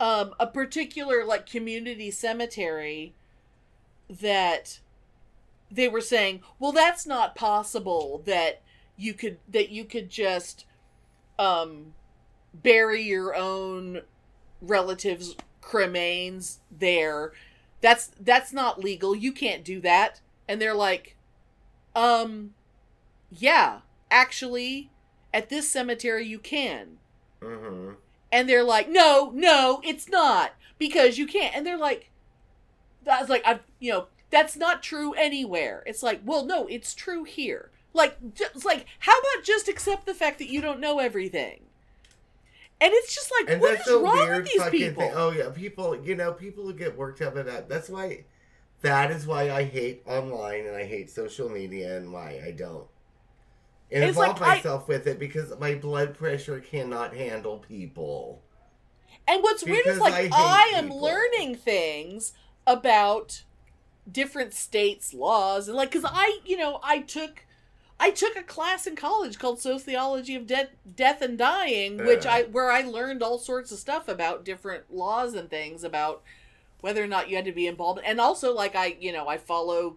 um a particular like community cemetery that they were saying well that's not possible that you could that you could just um bury your own relatives cremains there. That's that's not legal. You can't do that. And they're like um yeah actually at this cemetery you can. Mm-hmm. and they're like no no it's not because you can't. And they're like that's like i've you know that's not true anywhere. It's like well no it's true here. Like just like how about just accept the fact that you don't know everything and it's just like And what is wrong weird with these people thing. Oh yeah, people. You know, people who get worked up about. That. That's why. That is why I hate online and I hate social media and why I don't It's involve like I- myself with it because my blood pressure cannot handle people. And what's weird is like I I, am people. learning things about different states' laws and like cuz I, you know, I took I took a class in college called Sociology of De- Death and Dying, which. I where I learned all sorts of stuff about different laws and things about whether or not you had to be involved and also like I, you know, I follow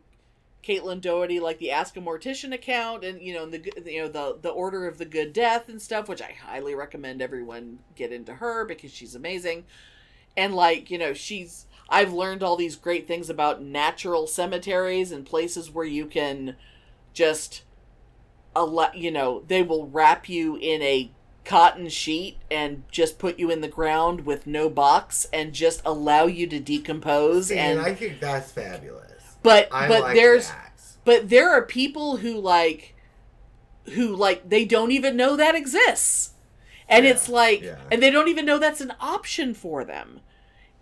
Caitlin Doughty, like the Ask a Mortician account, and you know the you know the the Order of the Good Death and stuff, which I highly recommend everyone get into her because she's amazing. And like you know, she's I've learned all these great things about natural cemeteries and places where you can just allow you know they will wrap you in a cotton sheet and just put you in the ground with no box and just allow you to decompose See, and and I think that's fabulous. but I but like there's that. but there are people who like who like they don't even know that exists and Yeah, it's like yeah. and they don't even know that's an option for them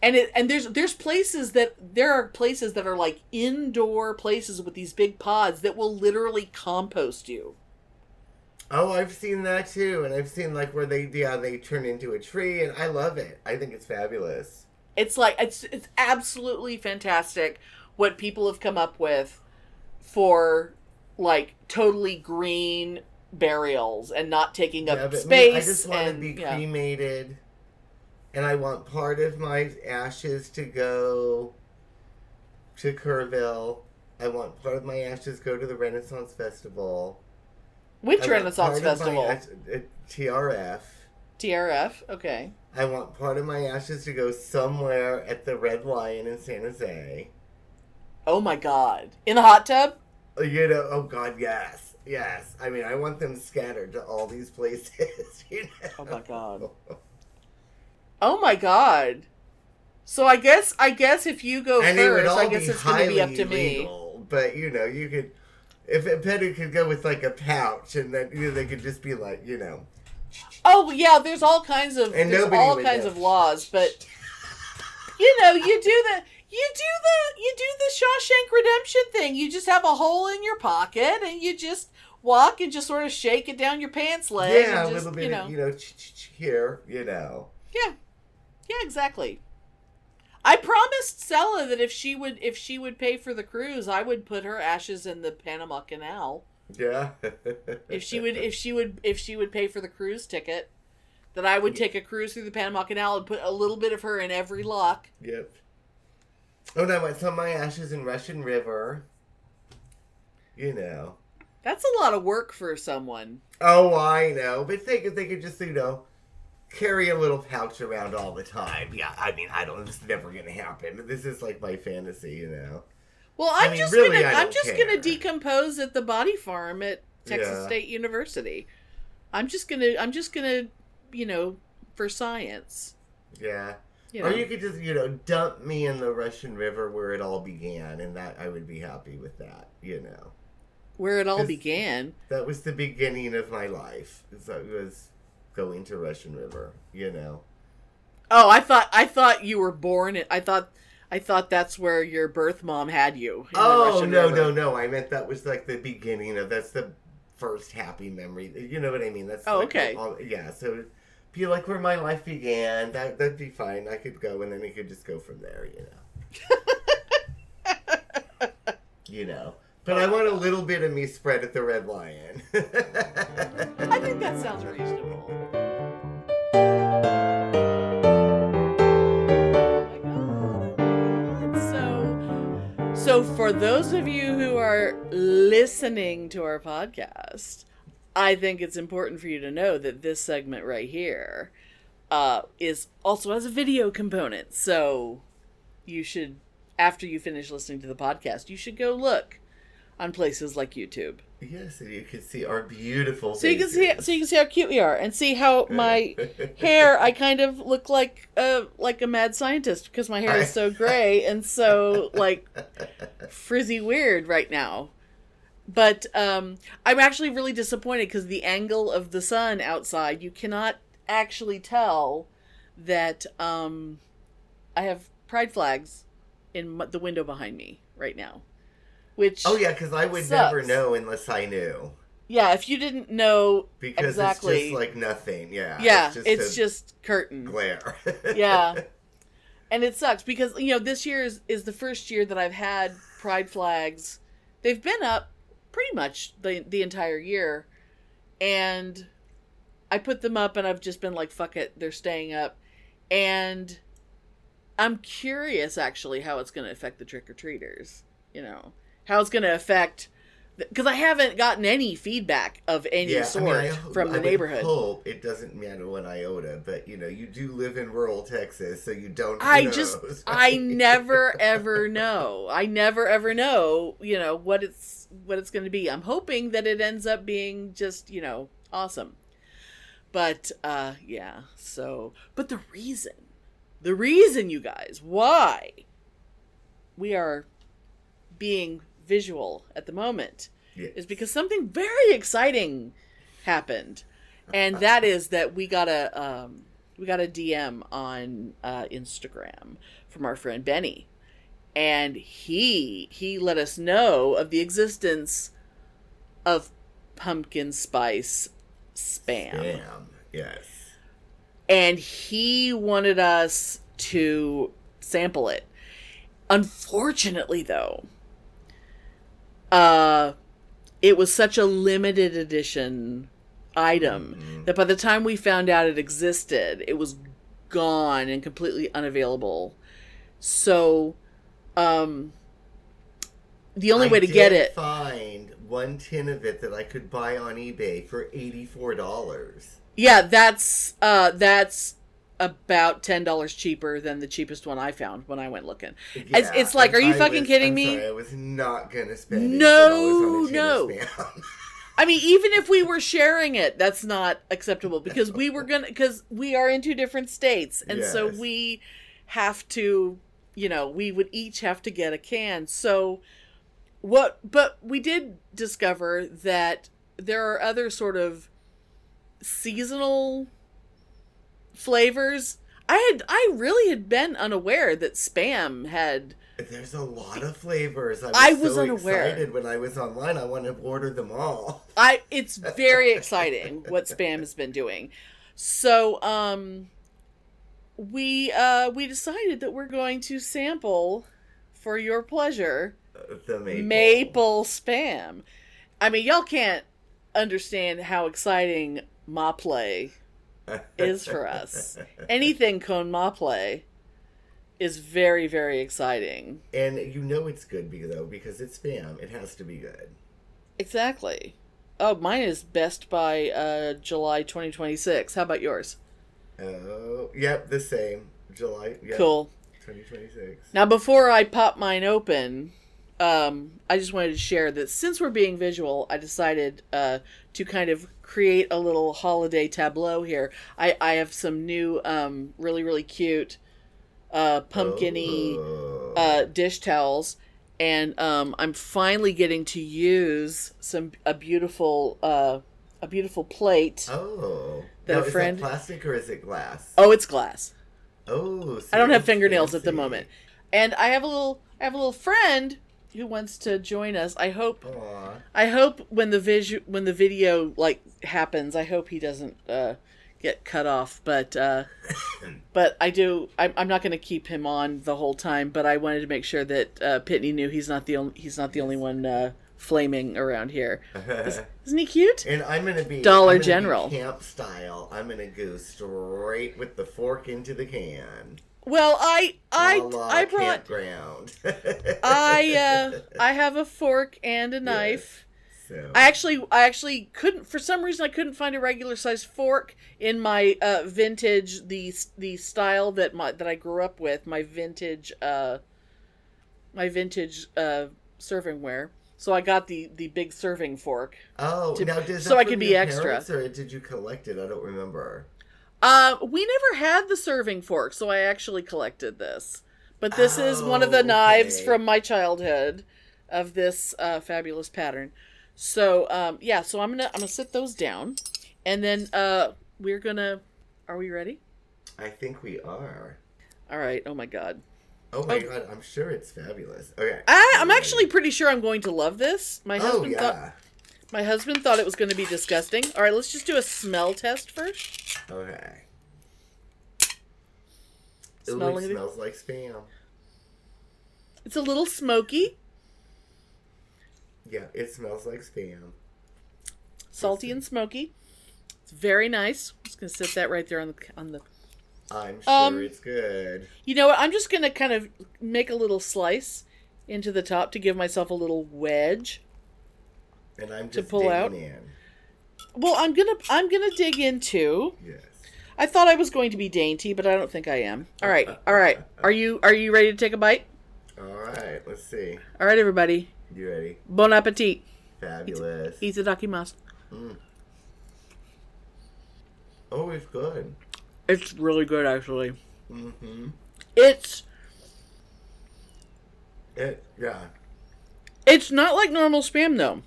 and it and there's there's places that there are places that are like indoor places with these big pods that will literally compost you Oh, I've seen that too, and I've seen like where they yeah they turn into a tree, and I love it. I think it's fabulous. it's like it's it's absolutely fantastic what people have come up with for like totally green burials and not taking up Yeah, space me, I just want to and, be yeah. cremated, and I want part of my ashes to go to Kerrville. I want part of my ashes to go to the Renaissance Festival. Which I Renaissance part of my Festival? ash- uh, TRF. TRF. Okay. I want part of my ashes to go somewhere at the Red Lion in San Jose. Oh my God! In the hot tub? Uh, You know, oh God, yes, yes. I mean, I want them scattered to all these places. You know? Oh my God. Oh my God! So I guess I guess if you go and first, I guess it's going to be up to me. But you know, you could if a Petty could go with like a pouch, and then you know they could just be like, you know, Oh yeah, there's all kinds of And there's all kinds know. of laws, but you know, you do the you do the you do the Shawshank Redemption thing. You just have a hole in your pocket and you just walk and just sort of shake it down your pants leg. yeah, and a little bit, you know, of, you know, ch- ch- ch- here, you know. yeah, yeah, exactly. I promised Stella that if she would if she would pay for the cruise, I would put her ashes in the Panama Canal. Yeah. If she would if she would if she would pay for the cruise ticket, that I would take a cruise through the Panama Canal and put a little bit of her in every lock. Yep. Oh no, I some of my ashes in Russian River. You know. That's a lot of work for someone. Oh, I know, but they could they could just you know carry a little pouch around all the time. Yeah, I mean I don't. It's never gonna happen. This is like my fantasy, you know. Well, I'm mean, just really, gonna I I'm just care. gonna decompose at the body farm at Texas Yeah. State University. I'm just gonna I'm just gonna you know for science. Yeah. You know. Or you could just you know dump me in the Russian River where it all began, and that I would be happy with that. You know. where it all began. That was the beginning of my life. So it was going into Russian River. You know. Oh, I thought I thought you were born. I thought I thought that's where your birth mom had you. Oh no River. no no! I meant that was like the beginning of that's the first happy memory. You know what I mean? That's Oh, like okay. all- yeah. So be like where my life began. That that'd be fine. I could go and then we could just go from there. You know. you know. But I want a little bit of me spread at the Red Lion. I think that sounds reasonable. Oh oh so for those of you who are listening to our podcast, I think it's important for you to know that this segment right here uh, is also has a video component. So, you should, after you finish listening to the podcast, you should go look on places like YouTube. yes, and you can see our beautiful. So you can see so you can see how cute we are and see how my hair I kind of look like a like a mad scientist because my hair is so gray and so like frizzy weird right now. But um I'm actually really disappointed because the angle of the sun outside you cannot actually tell that um I have pride flags in the window behind me right now. Which Oh yeah, because I would never know unless I knew. yeah, if you didn't know Because exactly it's just like nothing. Yeah. yeah, it's a just curtain. glare. Yeah. And it sucks because you know this year is, is the first year that I've had pride flags. They've been up pretty much the the entire year, and I put them up and I've just been like, "Fuck it, they're staying up," and I'm curious actually how it's going to affect the trick or treaters. You know how it's going to affect because I haven't gotten any feedback of any yeah, I sort mean, I from I the would neighborhood. hope it doesn't matter one iota, but you know, you do live in rural Texas, so you don't. I knows, just right? I never ever know. I never ever know, you know, what it's what it's going to be. I'm hoping that it ends up being just, you know, awesome. But uh yeah, so but the reason the reason you guys why we are being visual at the moment Yeah. is because something very exciting happened, and that is that we got a um, we got a DM on uh, Instagram from our friend Benny, and he he let us know of the existence of pumpkin spice spam Damn. Yes. and he wanted us to sample it. Unfortunately, though, uh, it was such a limited edition item that by the time we found out it existed, it was gone and completely unavailable. So, um, the only I way to get it, Find one tin of it that I could buy on eBay for eighty-four dollars. Yeah, that's uh that's about ten dollars cheaper than the cheapest one I found when I went looking. it's, it's like, are you fucking kidding me? Sorry, I was not gonna spend No, no. I mean, even if we were sharing it, that's not acceptable because we were gonna because we are in two different states, and so we have to, you know, we would each have to get a can. So what? But we did discover that there are other sort of seasonal flavors. I had I really had been unaware that spam had. There's a lot of flavors. I was, I was so unaware. excited when I was online. I want to order them all. I it's very exciting what spam has been doing. So um we uh we decided that we're going to sample for your pleasure The maple. maple spam. I mean y'all can't understand how exciting Maple is for us. Anything cone Maple is very very exciting. And you know it's good though because it's spam. It has to be good. Exactly. Oh, mine is best by uh July 2026. How about yours? Oh, yep, the same. July. Yep, Cool. 2026. Now, before I pop mine open, um, I just wanted to share that since we're being visual, I decided uh, to kind of create a little holiday tableau here. I, I have some new, um, really, really cute uh, pumpkin-y Oh. uh, dish towels. And um, I'm finally getting to use some a beautiful uh, a beautiful plate. Oh. that now, a friend- Is that plastic or is it glass? Oh, it's glass. Oh. I don't have fingernails at the moment. And I have a little I have a little friend who wants to join us. I hope Aw. I hope when the visu- when the video like happens, I hope he doesn't uh get cut off, but uh but I do I'm, I'm not going to keep him on the whole time, but I wanted to make sure that uh Pitney knew he's not the only he's not the only one uh flaming around here. Isn't he cute? And I'm gonna be Dollar gonna be General. camp style. I'm gonna go straight with the fork into the can. Well, I la I brought campground. I uh I have a fork and a knife. So, I actually I actually couldn't for some reason I couldn't find a regular sized fork in my uh vintage the the style that my that I grew up with, my vintage uh my vintage uh servingware. So I got the the big serving fork. oh, to- now does so I could be extra. or did you collect it? I don't remember. Uh we never had the serving fork, so I actually collected this. But this is one of the Oh, knives okay. from my childhood of this uh, fabulous pattern. So um, yeah, so I'm gonna I'm gonna sit those down, and then uh, we're gonna. Are we ready? I think we are. All right. Oh my god. Oh my Oh. god, I'm sure it's fabulous. Okay. I, I'm actually pretty sure I'm going to love this. My Oh husband yeah. thought my husband thought it was going to be disgusting. All right, let's just do a smell test first. Okay. Smelling it it. smells like spam. It's a little smoky, Yeah, it smells like spam. salty and smoky. It's very nice. I'm just gonna sit that right there on the on the. I'm sure Um, it's good. You know what? I'm just gonna kind of make a little slice into the top to give myself a little wedge. And I'm to pull out. in. Well, I'm gonna I'm gonna dig into. Yes. I thought I was going to be dainty, but I don't think I am. All right, all right. Are you are you ready to take a bite? All right, let's see. All right, everybody. You ready? Bon appetit. Fabulous. Itadakimasu. Oh, it's good. It's really good, actually. Mm-hmm. It's It, yeah. it's not like normal spam though.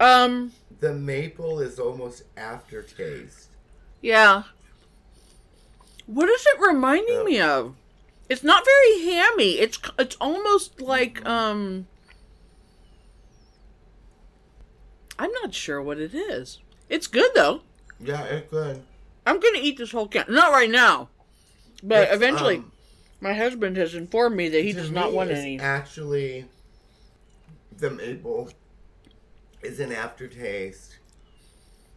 Um, The maple is almost aftertaste. yeah. What is it reminding Yeah. me of? It's not very hammy. It's it's almost like um. I'm not sure what it is. It's good though. Yeah, it's good. I'm gonna eat this whole can. Not right now, but It's, eventually. um, my husband has informed me that he does not want any. Actually, the maple is an aftertaste,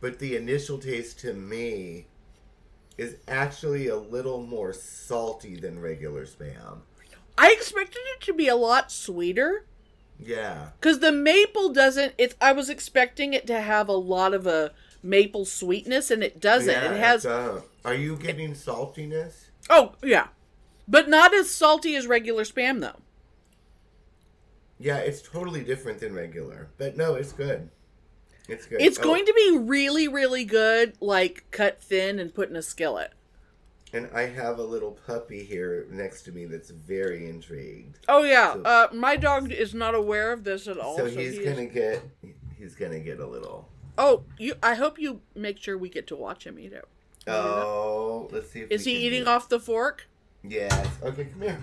but the initial taste to me is actually a little more salty than regular spam. I expected it to be a lot sweeter. Yeah. Because the maple doesn't. It's. I was expecting it to have a lot of a maple sweetness, and it doesn't. Yeah, it has. uh, are you getting saltiness? oh yeah, but not as salty as regular spam though. Yeah, it's totally different than regular. But no, it's good. It's good. It's Oh, going to be really, really good, like cut thin and put in a skillet. And I have a little puppy here next to me that's very intrigued. Oh yeah, So- uh, my dog is not aware of this at all. so So, he's he gonna get he's gonna get a little. Oh, you. I hope you make sure we get to watch him eat it. Oh, let's see if Is he eating off the fork? Yes. Okay, come here.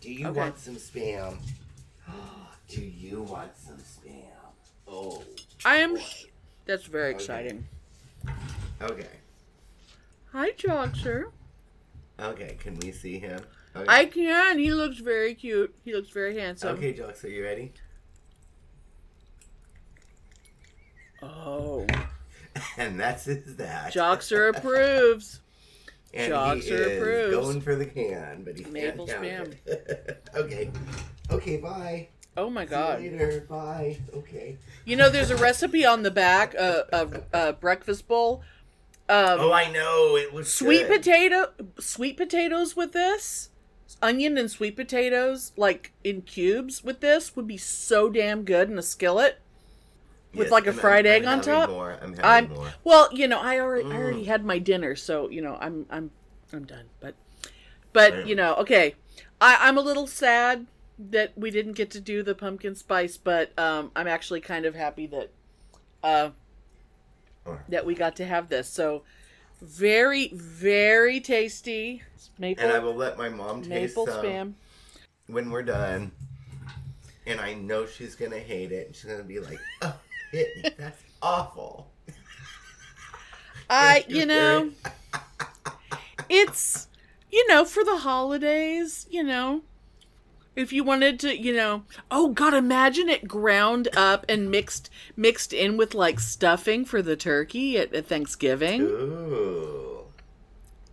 Do you Okay. want some spam? Do you want some spam? Oh. I am. boy. That's very Okay. exciting. Okay. Hi, Joxer. Okay. Can we see him? Okay. I can. He looks very cute. He looks very handsome. Okay, Jox, are you ready? Oh, And that's his that. Joxer approves. and Joxer he is approves. going for the can, but he Maple can't count spam. it. okay. Okay. Bye. Oh my See god. you later. Bye. Okay. You know, there's a recipe on the back uh, of a breakfast bowl. Um, Oh, I know. It was sweet good. potato, sweet potatoes with this, onion and sweet potatoes like in cubes with this would be so damn good in a skillet. with, like, a and fried egg on top? More. I'm having I'm more. well, you know, I already I Mm. already had my dinner, so you know, I'm I'm I'm done. But but Damn. you know, okay, I I'm a little sad that we didn't get to do the pumpkin spice, but um, I'm actually kind of happy that uh that we got to have this. So very very tasty maple And I will let my mom taste maple some spam. when we're done. And I know she's gonna hate it. She's gonna be like, "Oh, it, that's awful." I you know it's you know for the holidays you know if you wanted to you know oh god imagine it ground up and mixed mixed in with like stuffing for the turkey at, at thanksgiving. Ooh.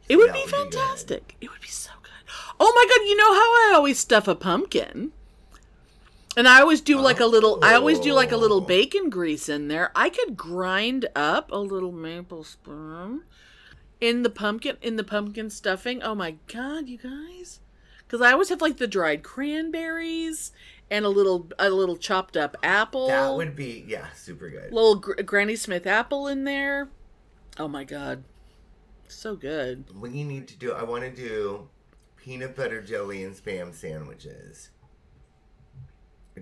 it would that be would be fantastic. It would be so good. Oh my god you know how i always stuff a pumpkin? And i always do like a little i always do like a little Oh. bacon grease in there. I could grind up a little maple sperm in the pumpkin in the pumpkin stuffing. Oh my god you guys because i always have like the dried cranberries and a little a little chopped up apple That would be yeah, super good. little gr- granny smith apple in there oh my god so good We need to do. I want to do peanut butter jelly and spam sandwiches.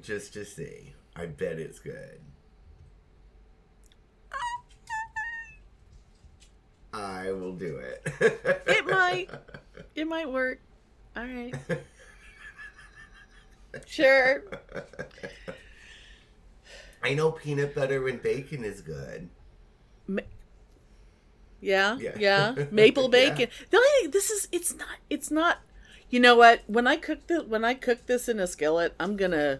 Just to see. I bet it's good. I will do it. It might. It might work. All right. Sure. I know peanut butter and bacon is good. Yeah. Yeah. Yeah. Maple Yeah. bacon. The only thing, this is it's not it's not you know what? When I cook this when I cook this in a skillet, I'm gonna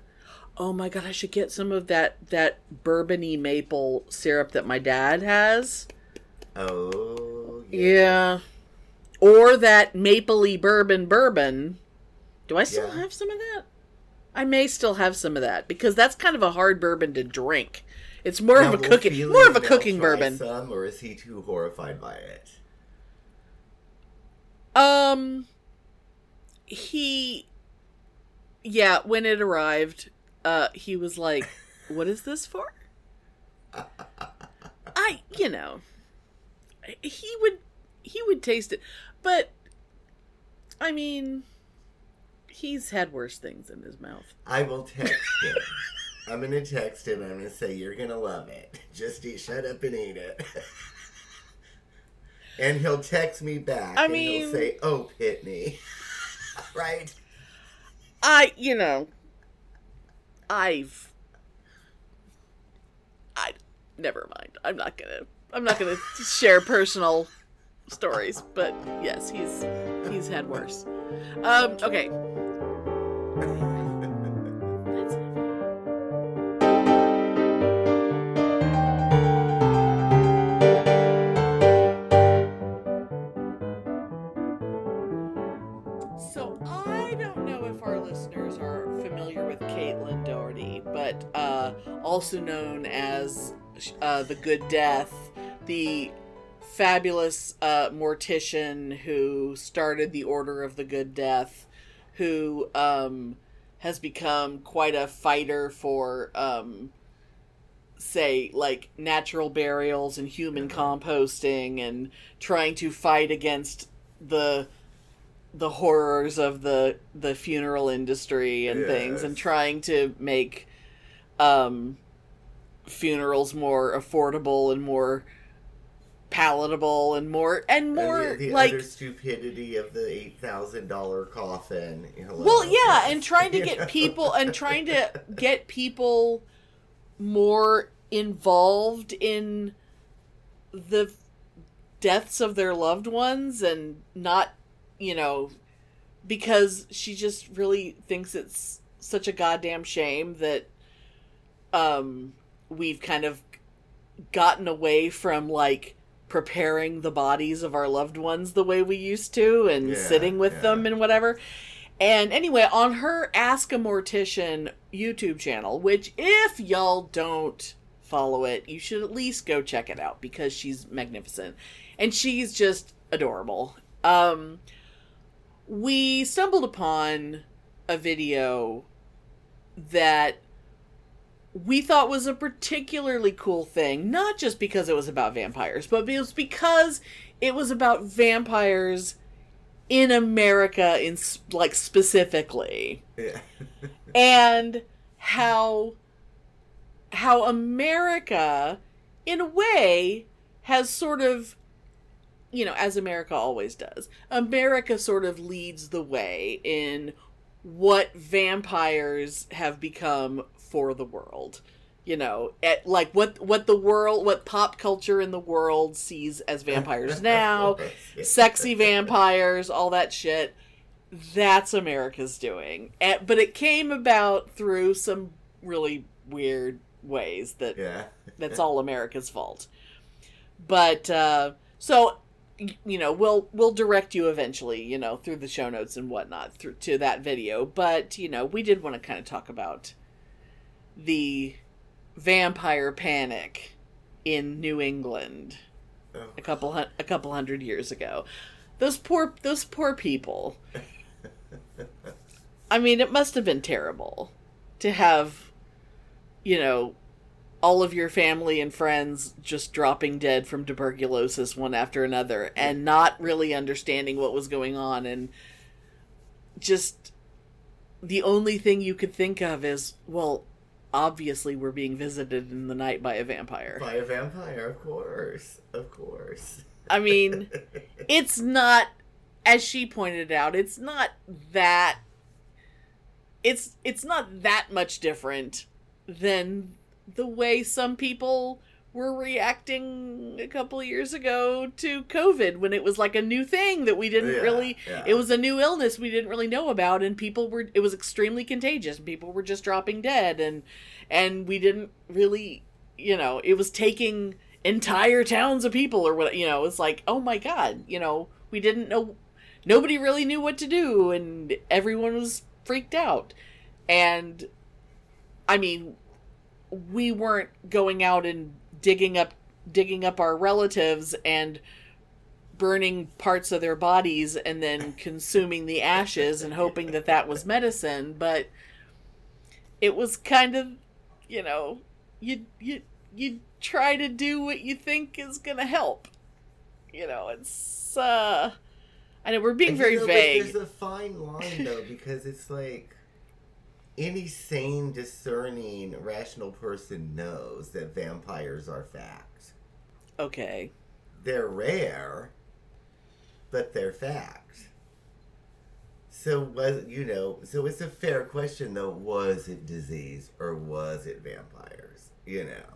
oh my god, I should get some of that that bourbony maple syrup that my dad has. Oh, Yeah. Or that mapley bourbon bourbon. Do I still Yeah. have some of that? I may still have some of that because that's kind of a hard bourbon to drink. It's more Now, of a cooking, more of a cooking bourbon. Some, or is he too horrified by it? Um, he, yeah, when it arrived, uh, he was like, "What is this for?" I, you know, he would, he would taste it, but, I mean, he's had worse things in his mouth. I will text him. I'm gonna text him. I'm gonna say you're gonna love it. Just eat, shut up and eat it. and he'll text me back. I and mean- he'll say, "Oh, Pitney," right? I, you know, I've, I, never mind. I'm not gonna, I'm not gonna share personal stories, but yes, he's, he's had worse. Um, okay. So I don't know if our listeners are familiar with Caitlin Doughty. But uh, also known as uh, the Good Death, the fabulous uh, mortician who started the Order of the Good Death, who um, has become quite a fighter for, um, say, like natural burials and human composting, and trying to fight against the the horrors of the the funeral industry and things, and trying to make um, funerals more affordable and more palatable and more and And more the, the like stupidity of the eight thousand dollar coffin. Hello. well yeah and trying to get people and trying to get people more involved in the deaths of their loved ones and not you know because she just really thinks it's such a goddamn shame that um we've kind of gotten away from like preparing the bodies of our loved ones the way we used to and Yeah, sitting with yeah. them and whatever. And anyway, on her Ask a Mortician YouTube channel, which if y'all don't follow it, you should at least go check it out because she's magnificent and she's just adorable. Um we stumbled upon a video that we thought was a particularly cool thing, not just because it was about vampires, but it was because it was about vampires in America in like specifically Yeah. and how how America in a way has sort of you know as America always does America sort of leads the way in what vampires have become for the world you know at, like what what the world what pop culture in the world sees as vampires now sexy vampires, all that shit. That's America's doing. Eh, But it came about through some really weird ways that Yeah. that's all America's fault. But uh so you know, we'll we'll direct you eventually, you know, through the show notes and whatnot through to that video. But, you know, we did want to kind of talk about the vampire panic in New England Oh, a couple a couple hundred years ago. Those poor those poor people. I mean, it must have been terrible to have you know all of your family and friends just dropping dead from tuberculosis one after another and not really understanding what was going on and just the only thing you could think of is well obviously we're being visited in the night by a vampire By a vampire, of course. Of course. I mean, it's not as she pointed out, it's not that it's it's not that much different than the way some people were reacting a couple of years ago to COVID when it was like a new thing that we didn't Yeah, really yeah. it was a new illness we didn't really know about and people were it was extremely contagious and people were just dropping dead and and we didn't really you know it was taking entire towns of people or what you know it's like oh my god you know we didn't know nobody really knew what to do and everyone was freaked out and i mean we weren't going out and digging up digging up our relatives and burning parts of their bodies and then consuming the ashes and hoping that that was medicine. But it was kind of you know you you you try to do what you think is going to help you know it's uh i know we're being very know, but vague. There's a fine line though, because it's like any sane, discerning, rational person knows that vampires are fact. okay They're rare, but they're fact. So was you know? So it's a fair question though. Was it disease or was it vampires? You know.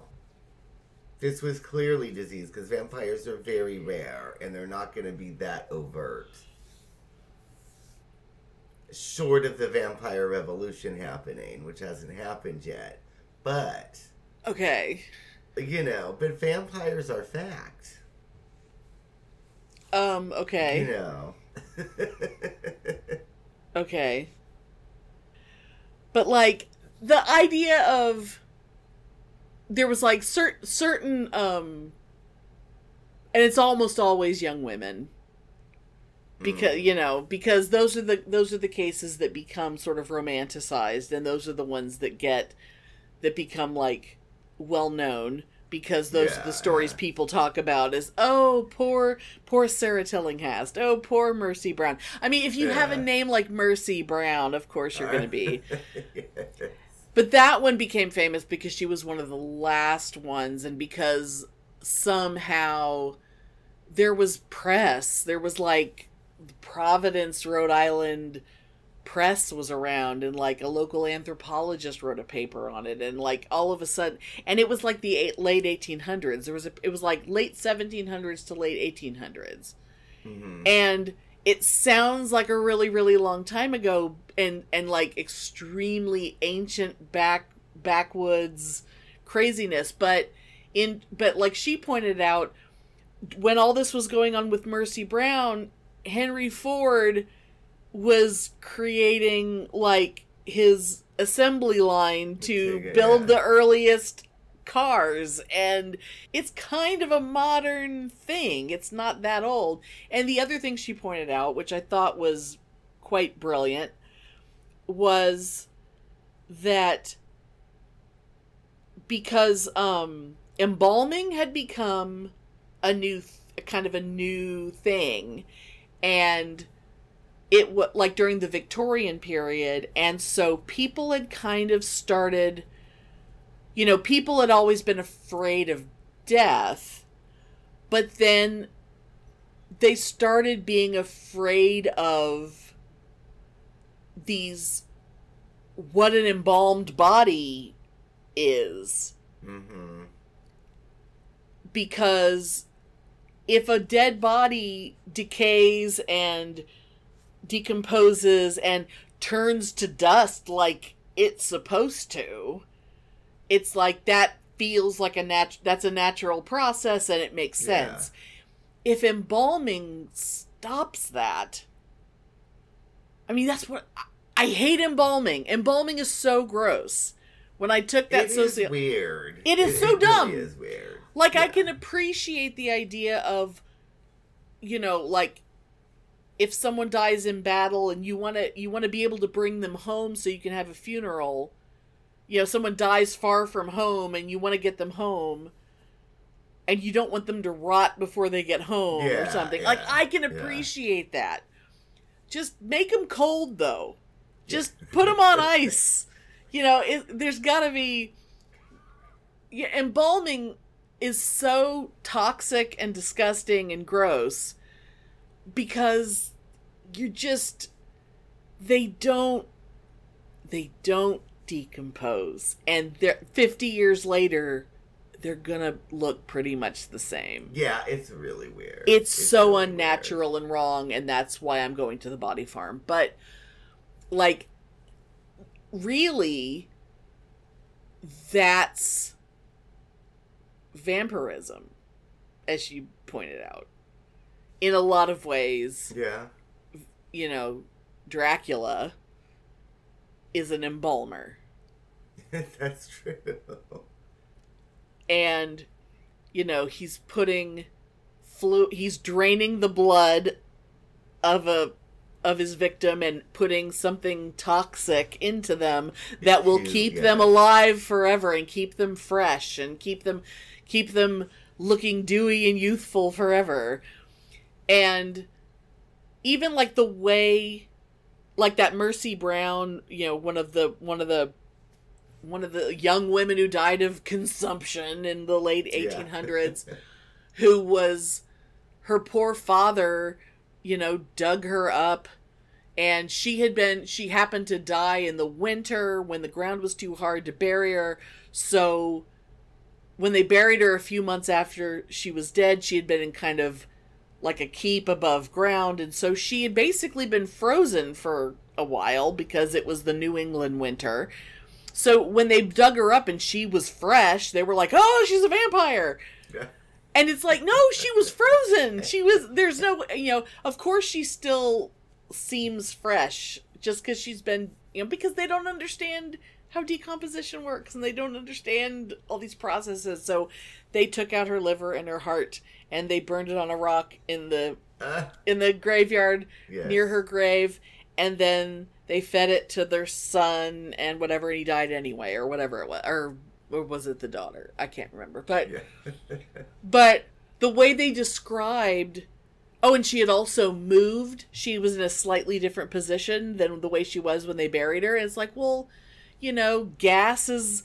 This was clearly disease because vampires are very rare and they're not going to be that overt. Short of the vampire revolution happening, which hasn't happened yet. But, okay you know, but vampires are fact. um okay You know. Okay. But like the idea of there was like cert- certain um and it's almost always young women because you know because those are the those are the cases that become sort of romanticized and those are the ones that get that become like well known because those are the stories yeah. people talk about as oh poor poor Sarah Tillinghast. Oh poor Mercy Brown. I mean if you have a name like Mercy Brown of course you're going to be but that one became famous because she was one of the last ones and because somehow there was press. There was like Providence, Rhode Island press was around and like a local anthropologist wrote a paper on it and like all of a sudden and it was like the eight, late 1800s there was a it was like late 1700s to late 1800s Mhm. and it sounds like a really really long time ago and and like extremely ancient back backwoods craziness but in but like she pointed out when all this was going on with Mercy Brown Henry Ford was creating like his assembly line to build the earliest cars. And it's kind of a modern thing. It's not that old. And the other thing she pointed out which i thought was quite brilliant was that because um embalming had become a new th- kind of a new thing and it was like during the Victorian period, and so people had kind of started, you know, people had always been afraid of death, but then they started being afraid of these what an embalmed body is Mhm. because if a dead body decays and decomposes and turns to dust like it's supposed to it's like that feels like a nat that's a natural process and it makes Yeah. sense if embalming stops that i mean that's what I, I hate embalming embalming is so gross when i took that so It is socio weird. It is so really dumb. is weird. Like i can appreciate the idea of you know like if someone dies in battle and you want to you want to be able to bring them home so you can have a funeral you know someone dies far from home and you want to get them home and you don't want them to rot before they get home or Yeah, something. like i can yeah. appreciate that. Just make them cold though. Just put them on ice. You know it, there's got to be yeah, embalming is so toxic and disgusting and gross because you just they don't they don't decompose and they're 50 years later they're gonna look pretty much the same Yeah, it's really weird. it's, so really weird. unnatural and wrong and that's why i'm going to the body farm but like really that's vampirism as you pointed out in a lot of ways Yeah. you know dracula is an embalmer That's true. and you know he's putting flu he's draining the blood of a of his victim and putting something toxic into them that will keep yeah. them alive forever and keep them fresh and keep them keep them looking dewy and youthful forever. And even like the way like that mercy brown you know one of the one of the one of the young women who died of consumption in the late 1800s who was her poor father you know dug her up. And she had been she happened to die in the winter when the ground was too hard to bury her. So when they buried her a few months after she was dead she had been in kind of like a keep above ground and so she had basically been frozen for a while because it was the New England winter so when they dug her up and she was fresh they were like oh she's a vampire Yeah. and it's like, no, she was frozen. She was, there's no, you know, of course she still seems fresh just because she's been, you know, because they don't understand how decomposition works and they don't understand all these processes. So they took out her liver and her heart and they burned it on a rock in the Uh, in the graveyard Yes. near her grave and then they fed it to their son and whatever and he died anyway or whatever it was or or was it the daughter? I can't remember. But yeah. but the way they described oh and she had also moved she was in a slightly different position than the way she was when they buried her And it's like well you know gas is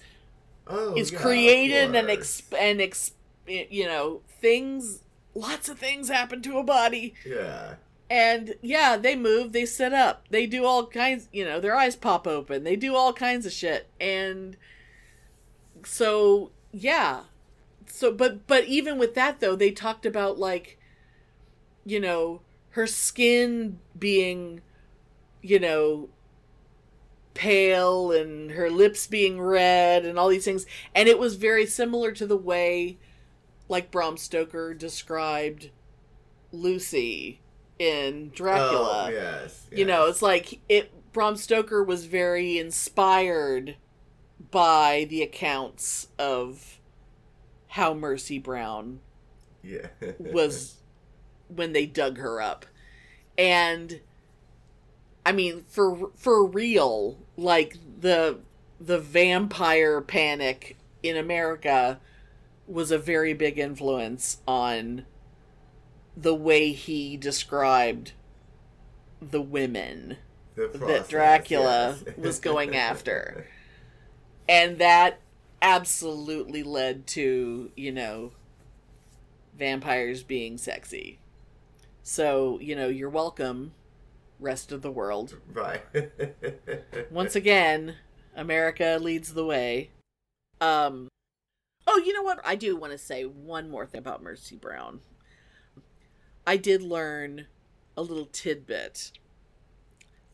oh, is yeah, created and exp- and ex- you know things lots of things happen to a body. Yeah. and yeah they move they sit up. They do all kinds you know their eyes pop open. They do all kinds of shit. And so yeah. So but but even with that though they talked about like you know her skin being you know pale and her lips being red and all these things. And it was very similar to the way like Bram Stoker described Lucy in Dracula. Oh, yes, you know it's like it bram stoker was very inspired by the accounts of how mercy brown yeah. was when they dug her up. And i mean for for real like the the vampire panic in america was a very big influence on the way he described the women The that Dracula yes. was going after. And that absolutely led to, you know, vampires being sexy. So, you know, you're welcome, rest of the world. right. Once again, America leads the way. Um Oh, you know what? I do want to say one more thing about Mercy Brown. I did learn a little tidbit.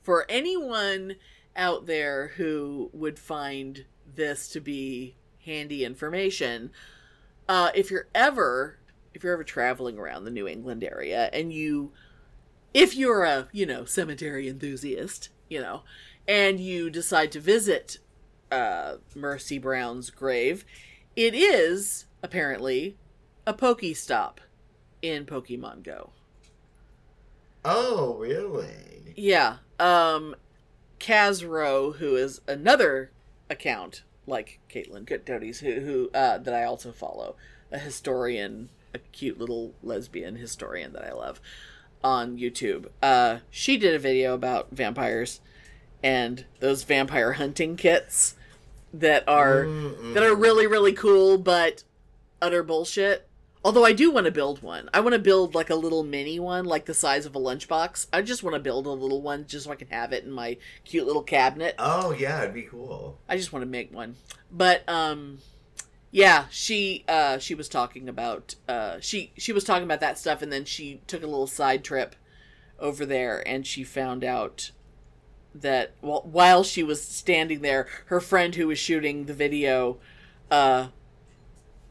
For anyone out there who would find this to be handy information, uh, if you're ever if you're ever traveling around the New England area and you if you're a, you know, cemetery enthusiast, you know, and you decide to visit uh, Mercy Brown's grave, it is apparently a Pokestop in Pokemon Go. oh, really? Yeah. Um Kaz Rowe, who is another account like Caitlin Doughty's who who uh that I also follow, a historian, a cute little lesbian historian that I love on YouTube. Uh she did a video about vampires and those vampire hunting kits that are Mm-mm. that are really really cool but utter bullshit. Although I do want to build one. I want to build like a little mini one, like the size of a lunchbox. I just want to build a little one just so I can have it in my cute little cabinet. Oh, yeah, it'd be cool. I just want to make one. But um yeah, she uh she was talking about uh she she was talking about that stuff and then she took a little side trip over there and she found out that well, while she was standing there, her friend who was shooting the video uh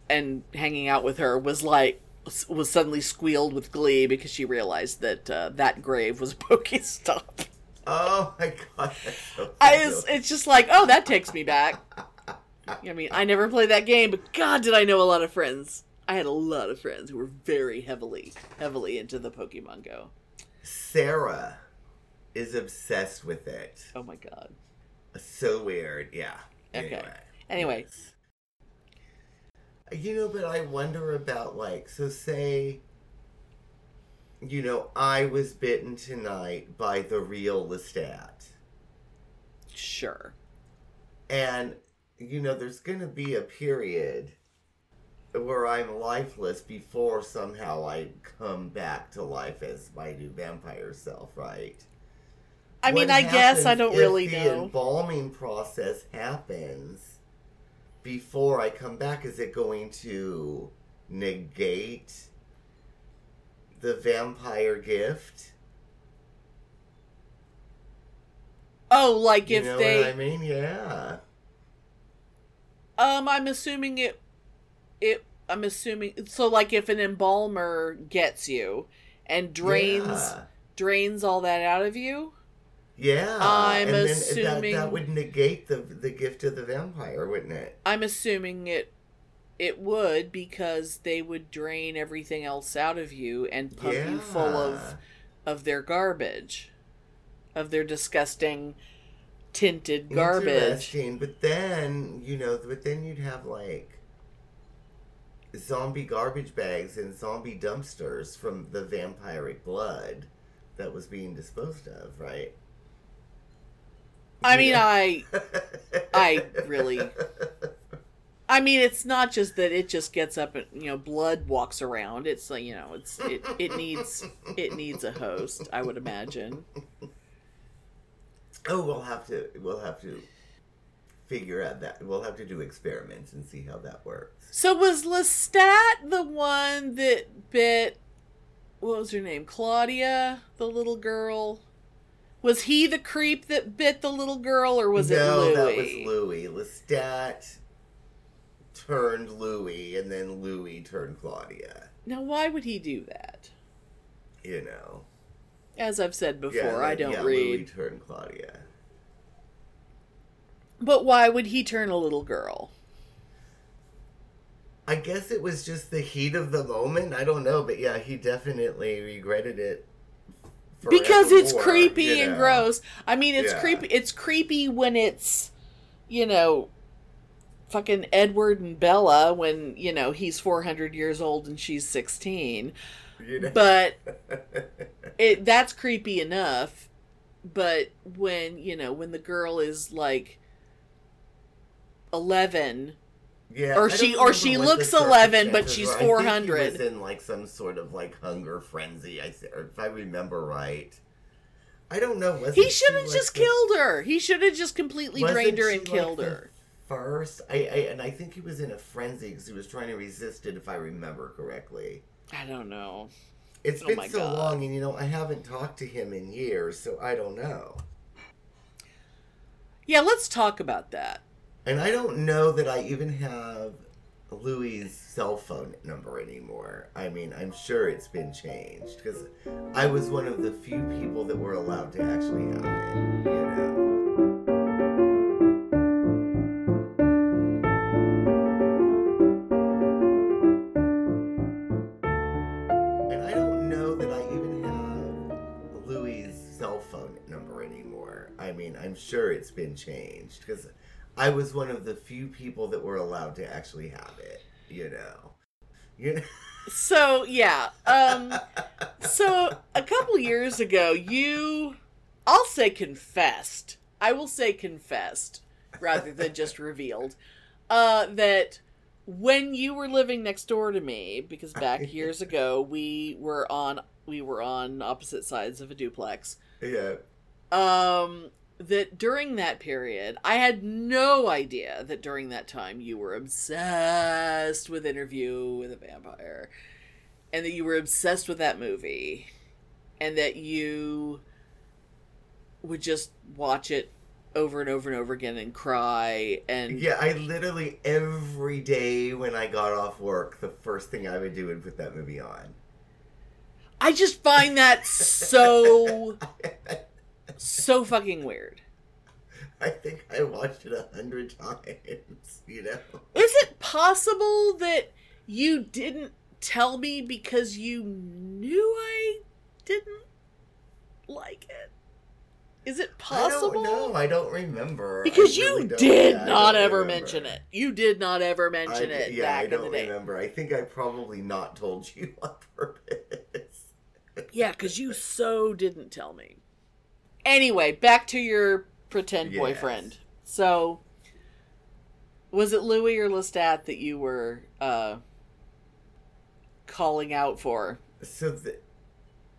and hanging out with her was like was suddenly squealed with glee because she realized that uh, that grave was a Pokestop. Oh, my God. So I was, it's just like, oh, that takes me back. I mean, I never played that game, but God, did I know a lot of friends. I had a lot of friends who were very heavily, heavily into the Pokemon Go. Sarah is obsessed with it. Oh my God. So weird. Yeah. Okay. Anyway. Anyway, You know, but I wonder about like, so say, you know, I was bitten tonight by the real Lestat. sure. And, you know, there's going to be a period where I'm lifeless before somehow I come back to life as my new vampire self, right? I mean, I guess I don't if really the know. embalming process happens before I come back. Is it going to negate the vampire gift? Oh, like you if know they, what I mean? Yeah. Um, I'm assuming it, it, I'm assuming so. Like if an embalmer gets you and drains Yeah. drains all that out of you. Yeah, I'm and then that, assuming- that would negate the the gift of the vampire, wouldn't it? I'm assuming it it would because they would drain everything else out of you and pump you full of of their garbage, of their disgusting tinted garbage. Interesting, but then you know, but then you'd have like zombie garbage bags and zombie dumpsters from the vampiric blood that was being disposed of, right? I mean, Yeah. I I really I mean, it's not just that it just gets up and you know blood walks around. It's like you know, it's it, it needs it needs a host. I would imagine. Oh, we'll have to we'll have to figure out that we'll have to do experiments and see how that works. So was Lestat the one that bit? What was her name? Claudia, the little girl. Was he the creep that bit the little girl, or was no, it Louis? No, that was Louis. Lestat turned Louis, and then Louis turned Claudia. Now, why would he do that? You know. As I've said before, Yeah, I don't yeah, read. Louis turned Claudia. But why would he turn a little girl? I guess it was just the heat of the moment. I don't know, but yeah, he definitely regretted it. because it's creepy you and gross. I mean, it's Yeah. creepy. It's creepy when it's, you know, fucking Edward and Bella when you know he's four hundred years old and she's sixteen. You know? But it that's creepy enough. But when you know when the girl is like eleven, yeah, or she- or she looks 11, but she's were. I think he 400. was in like some sort of like hunger frenzy. I if I remember right. I don't know. he should have like, just the- killed her. He should have just completely drained her and killed her. First, I, I and I think he was in a frenzy because he was trying to resist it. If I remember correctly. I don't know. It's Oh been so God. long, and you know, I haven't talked to him in years, so I don't know. Yeah, let's talk about that. And I don't know that I even have Louis' cell phone number anymore. I mean, I'm sure it's been changed because I was one of the few people that were allowed to actually have it, you know. Sure it's been changed because I was one of the few people that were allowed to actually have it. You know, you know. So yeah, um, so a couple years ago, you, I'll say confessed. I will say confessed rather than just revealed. Uh, that when you were living next door to me, because back years ago we were on we were on opposite sides of a duplex. yeah. um that during that period i had no idea that during that time you were obsessed with interview with a vampire and that you were obsessed with that movie and that you would just watch it over and over and over again and cry and Yeah, I literally every day when I got off work, the first thing I would do would put that movie on. i just find that so so fucking weird I think I watched it a hundred times. You know. Is it possible that you didn't tell me because you knew I didn't like it? Is it possible? Don't know. I don't remember. Because I you really did yeah, not ever remember. mention it. You did not ever mention I, it yeah, back I in the don't day. remember. I think I probably not told you on purpose. Yeah, because you so didn't tell me. Anyway, back to your pretend Yes. boyfriend. So, was it Louis or Lestat that you were uh, calling out for? So the,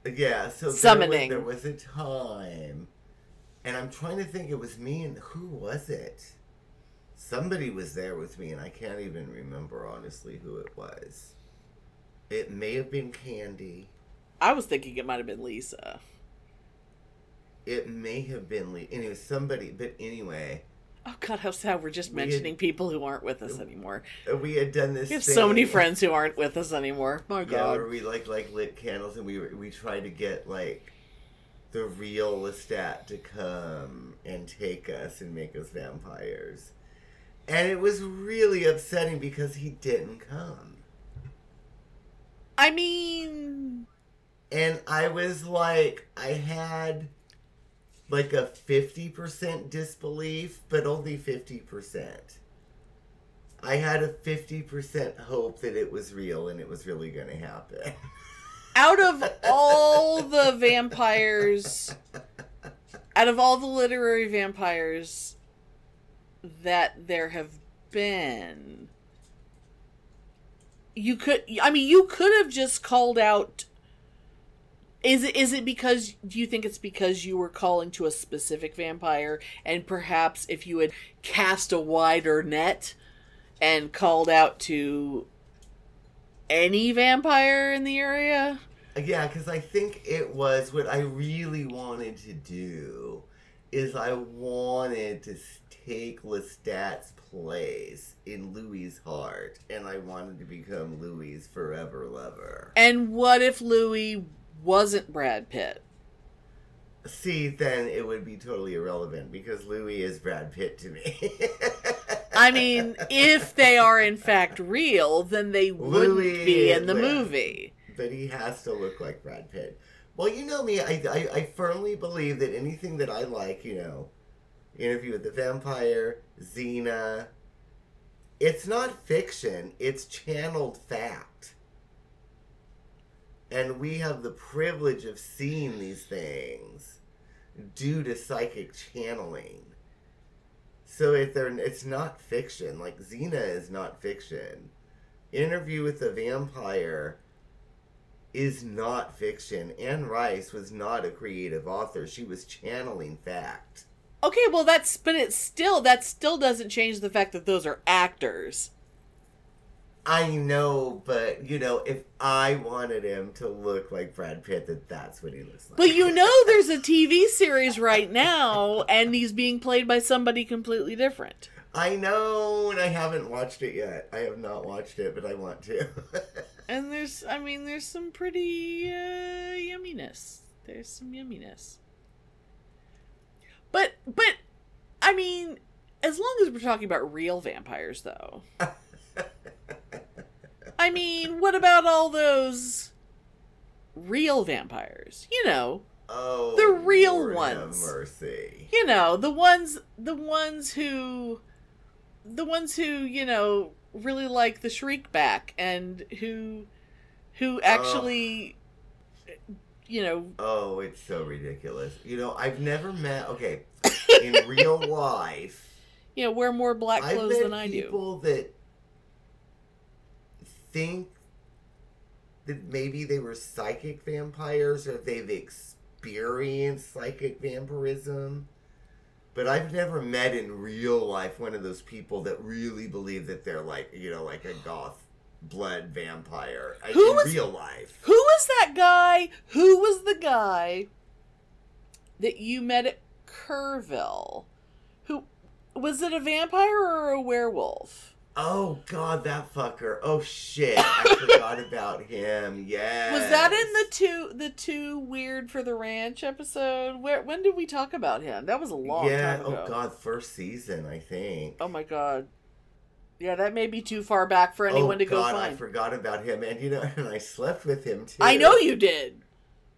yeah, so Summoning. There was, there was a time, and I'm trying to think. It was me and who was it? Somebody was there with me, and I can't even remember honestly who it was. It may have been Candy. I was thinking it might have been Lisa. It may have been Lee. Anyway, somebody. But anyway, Oh God, how sad! We're just We had- mentioning people who aren't with us anymore. uh, we had done this. We have so many friends who aren't with us anymore. My Yeah, God. where we like like lit candles and we were- we tried to get like the real Lestat to come and take us and make us vampires. And it was really upsetting because he didn't come. I mean, And I was like, I had like a 50% disbelief, but only 50%. I had a 50% hope that it was real and it was really going to happen. out of all the vampires, out of all the literary vampires that there have been, you could, I mean, you could have just called out. Is it is it because do you think it's because you were calling to a specific vampire and perhaps if you had cast a wider net and called out to any vampire in the area? Yeah, because I think it was what I really wanted to do is I wanted to take Lestat's place in Louis's heart, and I wanted to become Louis's forever lover. And what if Louis wasn't Brad Pitt? See, then it would be totally irrelevant because Louis is Brad Pitt to me. I mean, if they are in fact real, then they wouldn't Louis be in the movie. but he has to look like Brad Pitt. Well, you know me, I, I, I firmly believe that anything that I like, you know, Interview with the Vampire, Xena, it's not fiction, it's channeled fact. And we have the privilege of seeing these things due to psychic channeling. So if they're, it's not fiction. Like Xena is not fiction. Interview with the Vampire is not fiction. Anne Rice was not a creative author. She was channeling fact. Okay, well that's but it's still that still doesn't change the fact that those are actors. I know, but you know, if I wanted him to look like Brad Pitt, that that's what he looks like. But you know there's a TV series right now and he's being played by somebody completely different. I know, and I haven't watched it yet. I have not watched it, but I want to. And there's I mean there's some pretty uh, yumminess. There's some yumminess. But but I mean as long as we're talking about real vampires though. I mean, what about all those real vampires? You know, oh, The real Lord have ones. mercy. you know, the ones the ones who the ones who, you know, really like the shriek back and who who actually you know, Oh, it's so ridiculous. You know, I've never met. Okay, in real life, you know, wear more black clothes than I do. people that think that maybe they were psychic vampires or they've experienced psychic vampirism. But I've never met in real life one of those people that really believe that they're like, you know, like a goth blood vampire I- Who in was- real life. Who was that guy? Who was the guy that you met at Kerrville? Who was it a vampire or a werewolf? Oh God, that fucker! Oh shit, I forgot about him. Yeah. Was that in the two the two weird for the ranch episode? Where when did we talk about him? That was a long Yeah. time oh, ago. Yeah, oh. God, first season, I think. Oh my god. Yeah, that may be too far back for anyone oh, to go oh, God, I forgot about him, and you know, and I slept with him too. I know you did.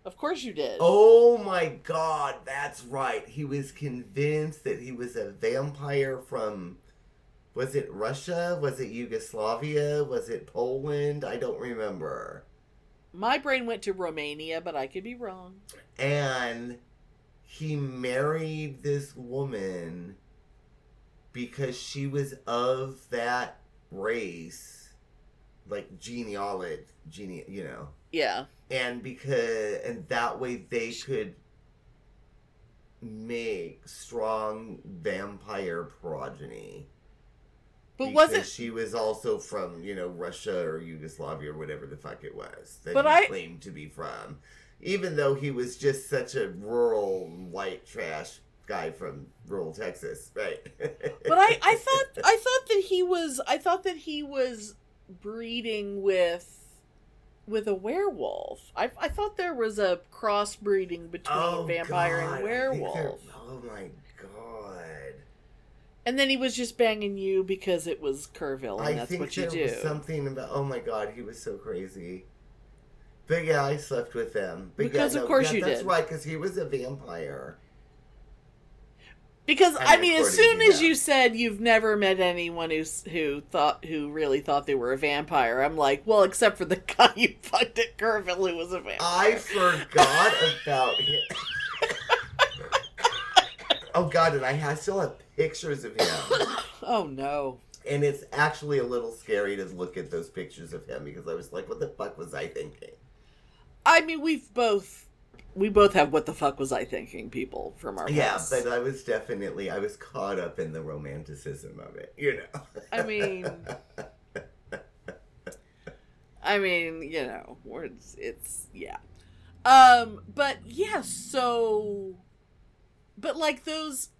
Of course you did. Oh my God, that's right. He was convinced that he was a vampire from. Was it Russia? Was it Yugoslavia? Was it Poland? I don't remember. My brain went to Romania, but I could be wrong. and he married this woman because she was of that race like genealogy gene you know Yeah. and because and that way they could make strong vampire progeny But because wasn't she was also from you know Russia or Yugoslavia or whatever the fuck it was that But he I- claimed to be from, even though he was just such a rural white trash guy from rural Texas, right? But I, I thought I thought that he was I thought that he was breeding with with a werewolf. I I thought there was a crossbreeding between Oh, vampire God, and werewolf. Oh my god! And then he was just banging you because it was Kerrville, and I that's think what you there do. was something about. Oh my god, he was so crazy. But yeah, I slept with him But Because yeah, of no, course yeah, you that's did. right, because he was a vampire. Because I I, mean, as soon as them. you said you've never met anyone who's who thought who really thought they were a vampire, I'm like, well, except for the guy you fucked at Kerrville who was a vampire. I forgot about him. oh god, and I have, still have pictures of him. oh no. And it's actually a little scary to look at those pictures of him because I was like, what the fuck was I thinking? I mean, we've both we both have what the fuck was I thinking people from our Yeah, past. but I was definitely I was caught up in the romanticism of it, you know. I mean, I mean, you know, words. It's yeah. Um, but yeah. So, but like those,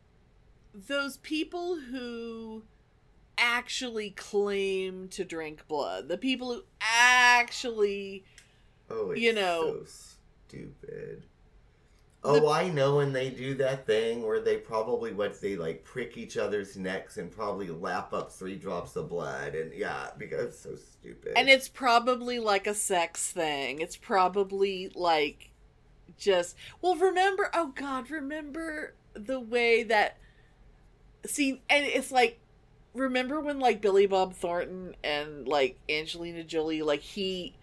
those people who actually claim to drink blood, the people who actually, oh, it's you know- so stupid. Oh, I know, when they do that thing where they probably what they like prick each other's necks and probably lap up three drops of blood, and yeah, because it's so stupid. and it's probably like a sex thing. It's probably like just well remember oh god remember the way that see and it's like remember when like billy bob thornton and like angelina jolie like he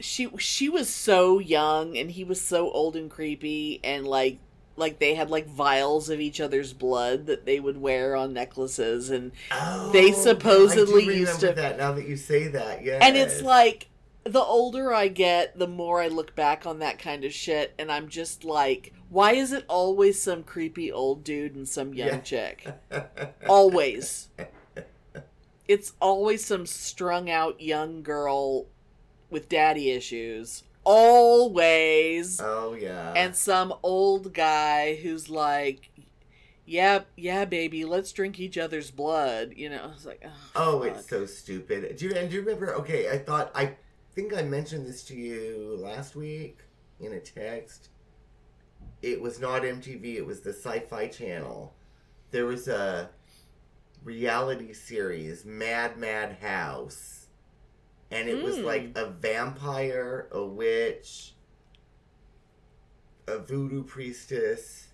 she she was so young and he was so old and creepy and like like they had like vials of each other's blood that they would wear on necklaces and Oh, they supposedly used to- that now that you say that. Yeah, and it's like the older I get, the more I look back on that kind of shit, and I'm just like, why is it always some creepy old dude and some young Yeah. chick? Always. It's always some strung out young girl with daddy issues. Always. oh yeah, and some old guy who's like, yeah, yeah, baby, let's drink each other's blood. You know, I was like, oh, Oh, it's so stupid. Do you and do you remember? Okay, I thought I think I mentioned this to you last week in a text. It was not MTV. It was the Sci-Fi Channel. There was a reality series, Mad Mad House, and it was Mm. like a vampire, a witch, a voodoo priestess,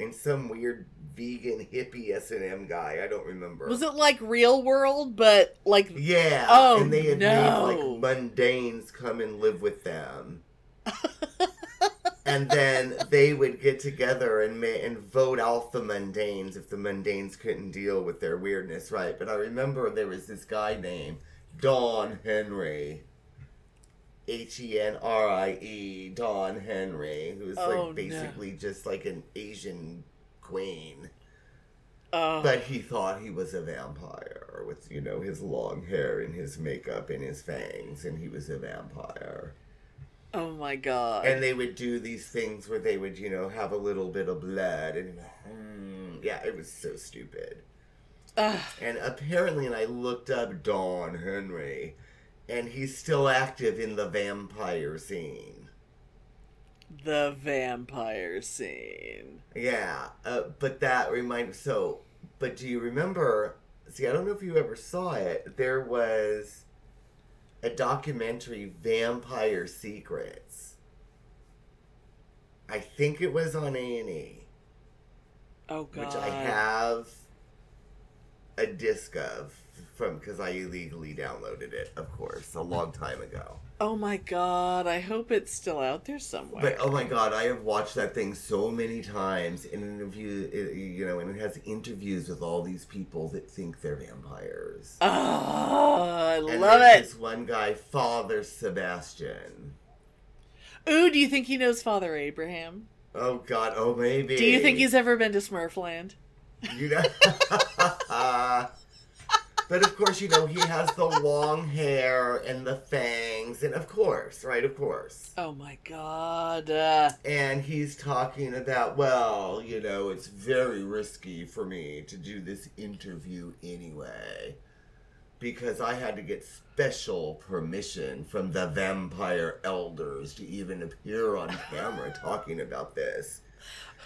and some weird vegan hippie S and M guy. I don't remember. Was it like real world, but like Yeah. Oh, and they had no. made like mundanes come and live with them. and then they would get together and ma- and vote out the mundanes if the mundanes couldn't deal with their weirdness, right? But I remember there was this guy named Don Henrie. H E N R I E, Don Henrie, who was Oh, like basically just like an Asian queen. uh, But he thought he was a vampire with, you know, his long hair and his makeup and his fangs, and he was a vampire. oh my god. And they would do these things where they would, you know, have a little bit of blood, and mm, yeah, it was so stupid. Ugh. And apparently, and I looked up Don Henrie, and he's still active in the vampire scene. the vampire scene. Yeah, uh, but that reminds so. But do you remember? See, I don't know if you ever saw it. There was a documentary, Vampire Secrets. I think it was on A and E, Oh god. which I have a disc of from because I illegally downloaded it, of course, a long time ago. Oh my god. I hope it's still out there somewhere. But oh my god, I have watched that thing so many times in interview, it- you know, and it has interviews with all these people that think they're vampires. oh, I and love it. This one guy, Father Sebastian. Ooh, do you think he knows Father Abraham? Oh god, oh maybe. Do you think he's ever been to Smurfland? You know. but of course, you know he has the long hair and the fangs, and of course, right? Of course. Oh my god. Uh, and he's talking about well you know it's very risky for me to do this interview anyway because I had to get special permission from the vampire elders to even appear on camera talking about this.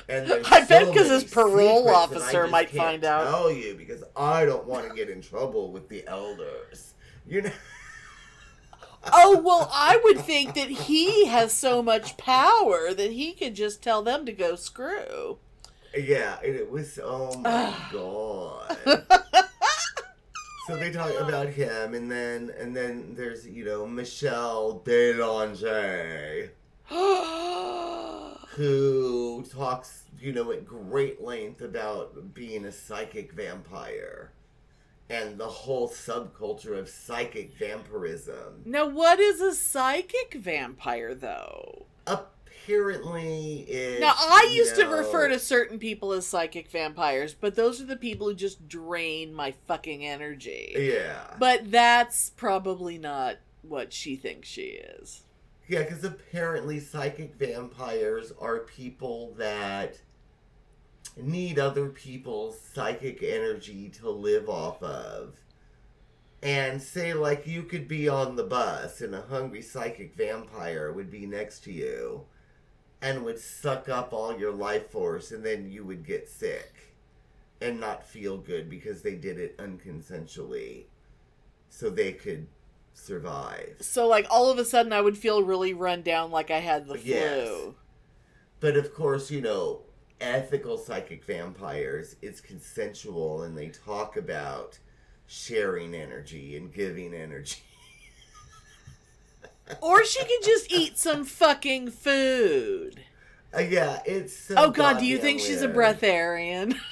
And I bet so 'cause his parole secrets that I officer might find out. Tell you because I don't want to get in trouble with the elders. You know. Oh, well, I would think that he has so much power that he could just tell them to go screw. Yeah, and it was oh my god. so they talk about him, and then and then there's you know Michelle Belanger who talks you know at great length about being a psychic vampire and the whole subculture of psychic vampirism. now, what is a psychic vampire, though? Apparently, it's Now, I used to refer to certain people as psychic vampires, but those are the people who just drain my fucking energy. yeah. But that's probably not what she thinks she is. Yeah, because apparently psychic vampires are people that need other people's psychic energy to live off of. And say, like, you could be on the bus and a hungry psychic vampire would be next to you and would suck up all your life force, and then you would get sick and not feel good because they did it unconsensually so they could survive. So, like, all of a sudden, I would feel really run down like I had the Yes. flu. But of course, you know, ethical psychic vampires, it's consensual and they talk about sharing energy and giving energy. Or she could just eat some fucking food. Uh, yeah, it's so Oh, God, do you think she's a breatharian?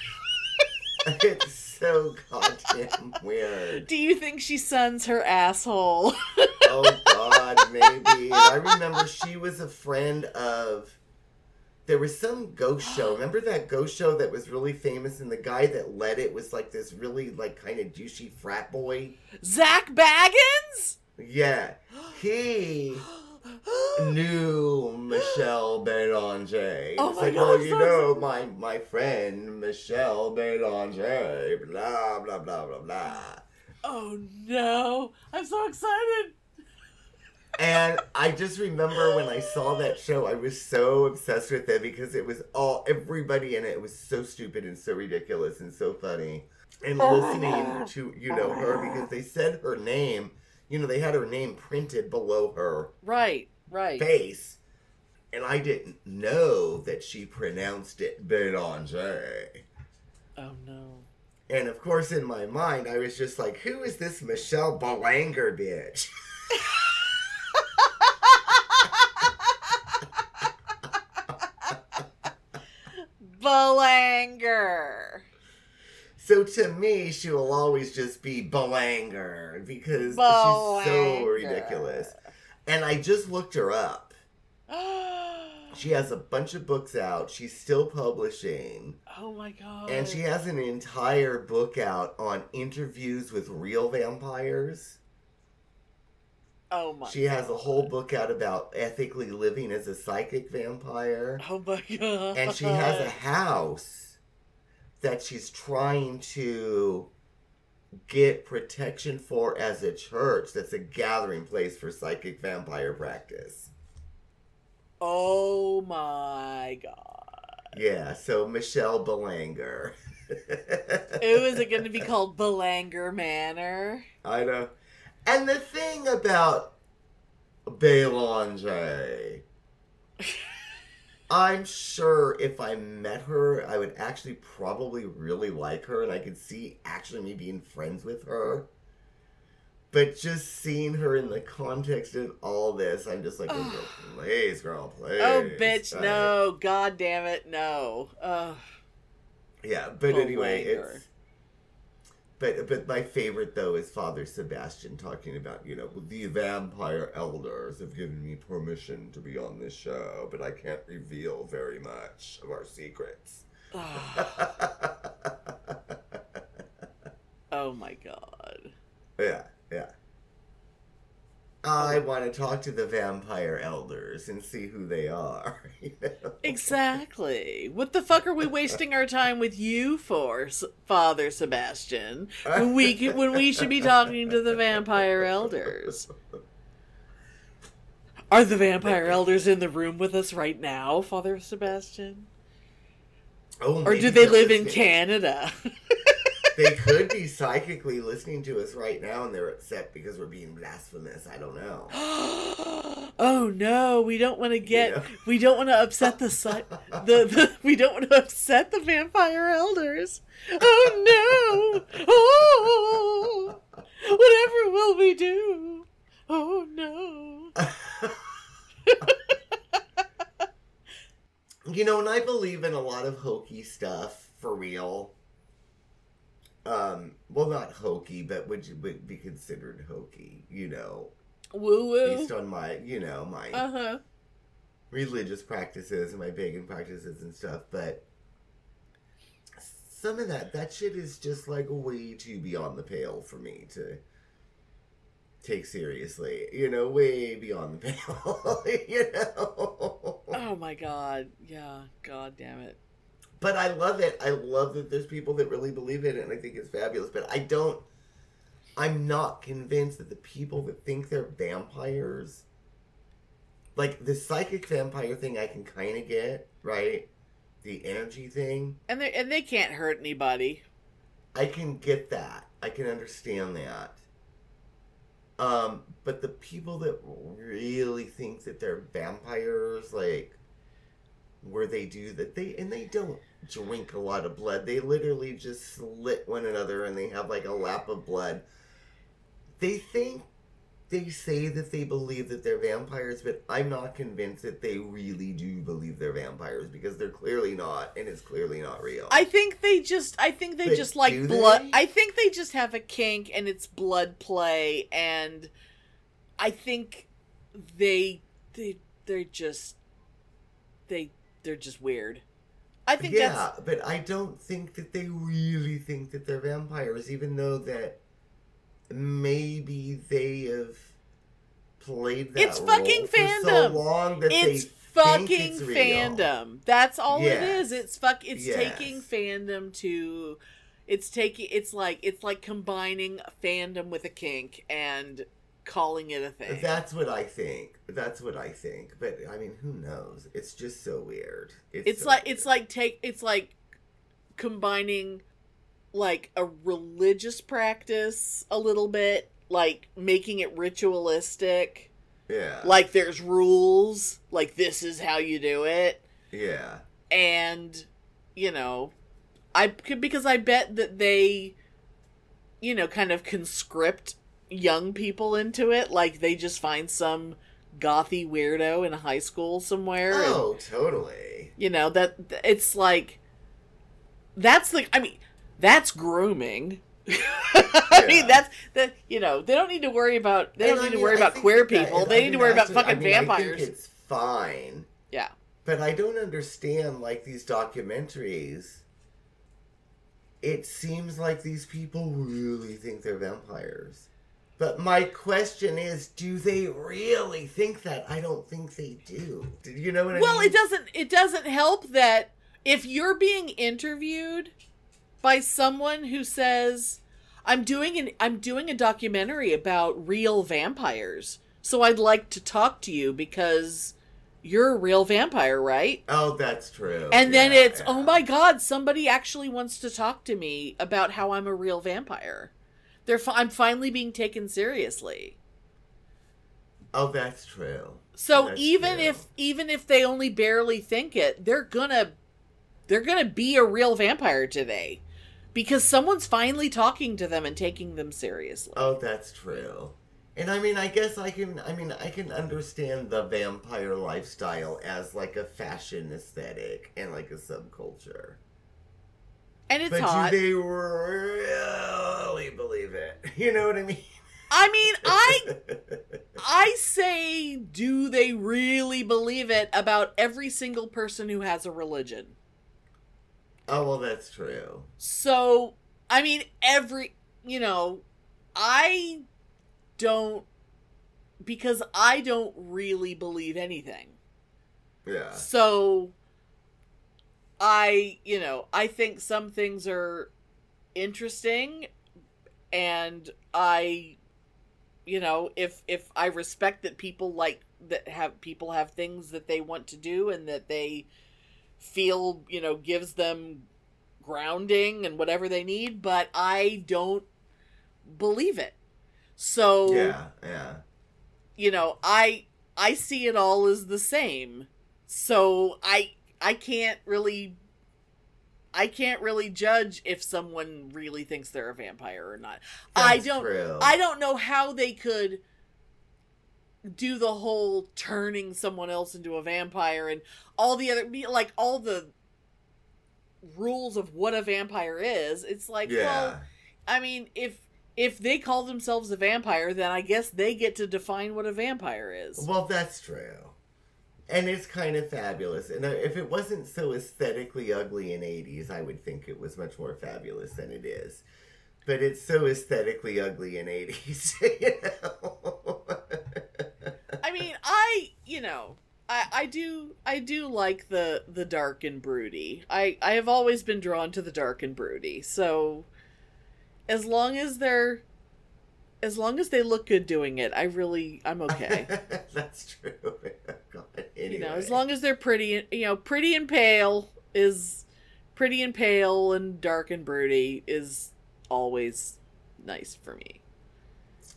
it's so goddamn weird. do you think she suns her asshole? Oh God, maybe. I remember she was a friend of. There was some ghost show. Remember that ghost show that was really famous, and the guy that led it was like this really like kind of douchey frat boy. Zak Bagans? Yeah, he knew Michelle Belanger. Oh it's my like, God, oh, well, you so know, my my friend Michelle Belanger. Blah blah blah blah blah. Oh no. I'm so excited. And I just remember when I saw that show, I was so obsessed with it because it was all everybody in it was so stupid and so ridiculous and so funny. And oh. listening to you know her because they said her name, you know, they had her name printed below her Right, right. face, and I didn't know that she pronounced it Belanger. Oh no. And of course, in my mind, I was just like, "Who is this Michelle Belanger bitch?" Belanger. So to me, she will always just be Belanger because she's so ridiculous. And I just looked her up. She has a bunch of books out. She's still publishing. oh my god. And she has an entire book out on interviews with real vampires. Oh my She has a whole book out about ethically living as a psychic vampire. Oh my god. And she has a house that she's trying to get protection for as a church that's a gathering place for psychic vampire practice. Oh my god. Yeah, so Michelle Belanger. Ooh, is it going to be called Belanger Manor? I know. And the thing about Belanger, I'm sure if I met her, I would actually probably really like her, and I could see actually me being friends with her. But just seeing her in the context of all this, I'm just like, oh, girl, please, girl, please. Oh, bitch, Uh, no. God damn it, no. Ugh. Yeah, but anyway, it's. But but my favorite though is Father Sebastiaan talking about you know the vampire elders have given me permission to be on this show, but I can't reveal very much of our secrets. Ah. Oh my god. yeah, yeah. I want to talk to the vampire elders and see who they are. you know? Exactly. What the fuck are we wasting our time with you for, Father Sebastiaan? When we when we should be talking to the vampire elders. Are the vampire elders in the room with us right now, Father Sebastiaan? Oh, Or do they live in. Canada? They could be psychically listening to us right now, and they're upset because we're being blasphemous. I don't know. oh no, we don't want to get Yeah. we don't want to upset the, the the we don't want to upset the vampire elders. Oh no. Oh. Whatever will we do? Oh no. You know, and I believe in a lot of hokey stuff for real. Um, well, not hokey, but would you would be considered hokey? You know, Woo woo. based on my, you know, my Uh-huh. religious practices and my pagan practices and stuff. But some of that, that shit is just like way too beyond the pale for me to take seriously. You know, way beyond the pale. you know. Oh my god. Yeah, god damn it. But I love it. I love that there's people that really believe in it, and I think it's fabulous. But I don't. I'm not convinced that the people that think they're vampires, like the psychic vampire thing, I can kind of get right. The energy thing, And they and they can't hurt anybody. I can get that. I can understand that. Um, but the people that really think that they're vampires, like where they do that, they and they don't drink a lot of blood. They literally just slit one another and they have like a lap of blood. They think they say that they believe that they're vampires, but I'm not convinced that they really do believe they're vampires because they're clearly not, and it's clearly not real. I think they just I think they But just like blood they? I think they just have a kink and it's blood play and I think they they they're just they they're just weird. I think yeah, that's but I don't think that they really think that they're vampires, even though that maybe they have played that It's fucking for so fandom. long that it's they fucking think it's real. fandom. That's all it Yes. is. It's fuck it's Yes. taking fandom to it's taking it's like it's like combining fandom with a kink and calling it a thing. That's what I think. That's what I think. But I mean, who knows? It's just so weird. it's so like it's like take it's like combining like a religious practice a little bit like making it ritualistic yeah, like there's rules like this is how you do it yeah, and you know i because i bet that they you know kind of conscript young people into it like they just find some gothy weirdo in high school somewhere and- Oh, totally. you know that it's like that's the i mean that's grooming i mean that's that you know they don't need to worry about they don't I need to worry I about queer people they I need to worry about what- fucking mean, I think vampires it's fine. yeah But I don't understand, like, these documentaries. It seems like these people really think they're vampires. But my question is, do they really think that? I don't think they do. Do you know what I well mean? Well, it doesn't it doesn't help that if you're being interviewed by someone who says i'm doing an i'm doing a documentary about real vampires so i'd like to talk to you because you're a real vampire right Oh, that's true. And then it's, oh yeah. oh my god, somebody actually wants to talk to me about how I'm a real vampire. They're fi- I'm finally being taken seriously. Oh, that's true. So That's even true. if even if they only barely think it, they're gonna they're gonna be a real vampire today. Because someone's finally talking to them and taking them seriously. Oh, that's true. And I mean, I guess I can. I mean, I can understand the vampire lifestyle as like a fashion aesthetic and like a subculture. And it's but hot. do they really believe it? You know what I mean? I mean, I I say, do they really believe it about every single person who has a religion? oh well, that's true. So, I mean, every, you know, I don't because I don't really believe anything. Yeah. So I, you know, I think some things are interesting and I you know, if if I respect that people like that have people have things that they want to do and that they feel, you know, gives them grounding and whatever they need, but I don't believe it. So Yeah, yeah. you know i i see it all as the same so i i can't really i can't really judge if someone really thinks they're a vampire or not i don't true. i don't know how they could do the whole turning someone else into a vampire and all the other like all the rules of what a vampire is it's like Yeah. well I mean, if if they call themselves a vampire, then I guess they get to define what a vampire is. Well, that's true. And it's kind of fabulous. And uh, if it wasn't so aesthetically ugly in 80s, I would think it was much more fabulous than it is. But it's so aesthetically ugly in 80s, you know? I mean, I you know, I I do I do like the the dark and broody. I I have always been drawn to the dark and broody. So as long as they're as long as they look good doing it, I really I'm okay. that's true. Anyway. You know, as long as they're pretty, you know, pretty and pale is pretty and pale and dark and broody is always nice for me.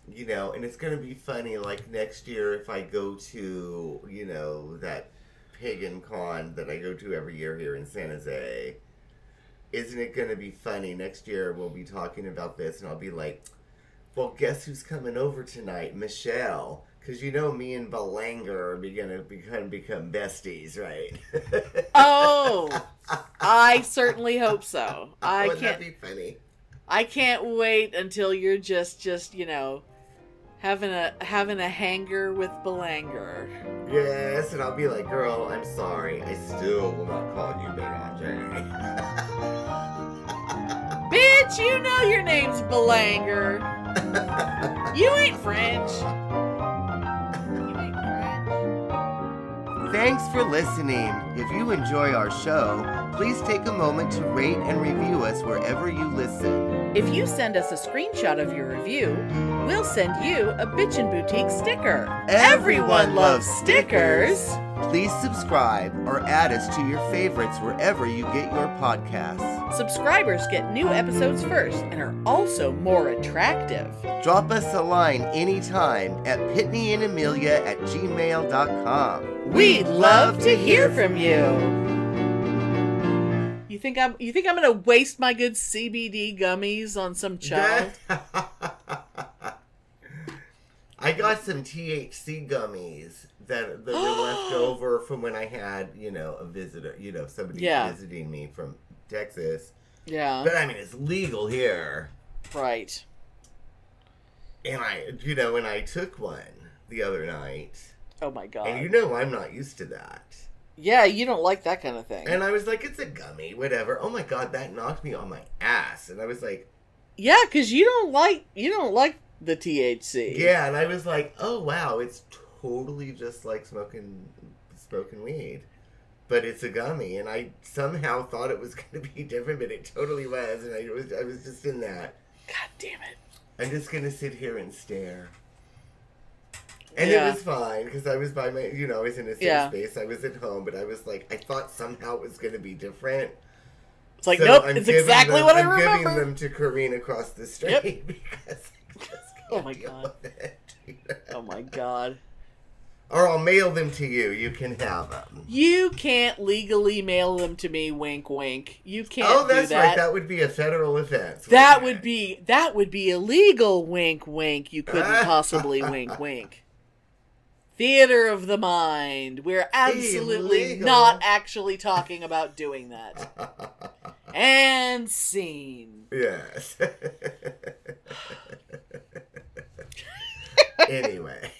you know, and it's gonna be funny. Like next year, if I go to, you know, that pagan con that I go to every year here in San Jose, isn't it gonna be funny? Next year, we'll be talking about this, and I'll be like, "Well, guess who's coming over tonight? Michelle." Because you know, me and Belanger are gonna become become besties, right? Oh, I certainly hope so. I Wouldn't can't. that be funny? I can't wait until you're just, just you know, having a having a hanger with Belanger. Yes, and I'll be like, "Girl, I'm sorry. I still will not call you Belanger." Bitch, you know your name's Belanger. You ain't French. Thanks for listening. If you enjoy our show, please take a moment to rate and review us wherever you listen. If you send us a screenshot of your review, we'll send you a Bitchen Boutique sticker. Everyone loves stickers. Please subscribe or add us to your favorites wherever you get your podcasts. Subscribers get new episodes first and are also more attractive. Drop us a line anytime at pitneyandamelia at gmail.com. We'd love to hear from you. You think I'm you think I'm gonna waste my good CBD gummies on some child? I got some THC gummies that, that were left over from when I had, you know, a visitor, you know, somebody Yeah. visiting me from Texas. Yeah. But I mean, it's legal here. Right. And I, you know, and I took one the other night. Oh my god. And you know, I'm not used to that. yeah, you don't like that kind of thing. And I was like, it's a gummy, whatever. Oh my god, that knocked me on my ass. And I was like, yeah, because you don't like you don't like the THC. yeah. And I was like, oh wow, it's totally just like smoking smoking weed. But it's a gummy, and I somehow thought it was going to be different, but it totally was, and I was I was just in that. God damn it. I'm just gonna sit here and stare. And Yeah. it was fine because I was by my, you know, I was in a safe Yeah. space. I was at home, but I was like, I thought somehow it was gonna be different. It's like So nope, I'm it's exactly them- what I I'm remember. giving them to Corrine across the street Yep. because I just Oh my God. it. Oh my god. Or I'll mail them to you. You can have them. You can't legally mail them to me, wink wink. You can't oh, that's that. right. That would be a federal offense. That would it? be that would be illegal, wink wink. You couldn't possibly wink wink. Theater of the mind. We're absolutely Illegal. not actually talking about doing that. And scene. Yes. anyway.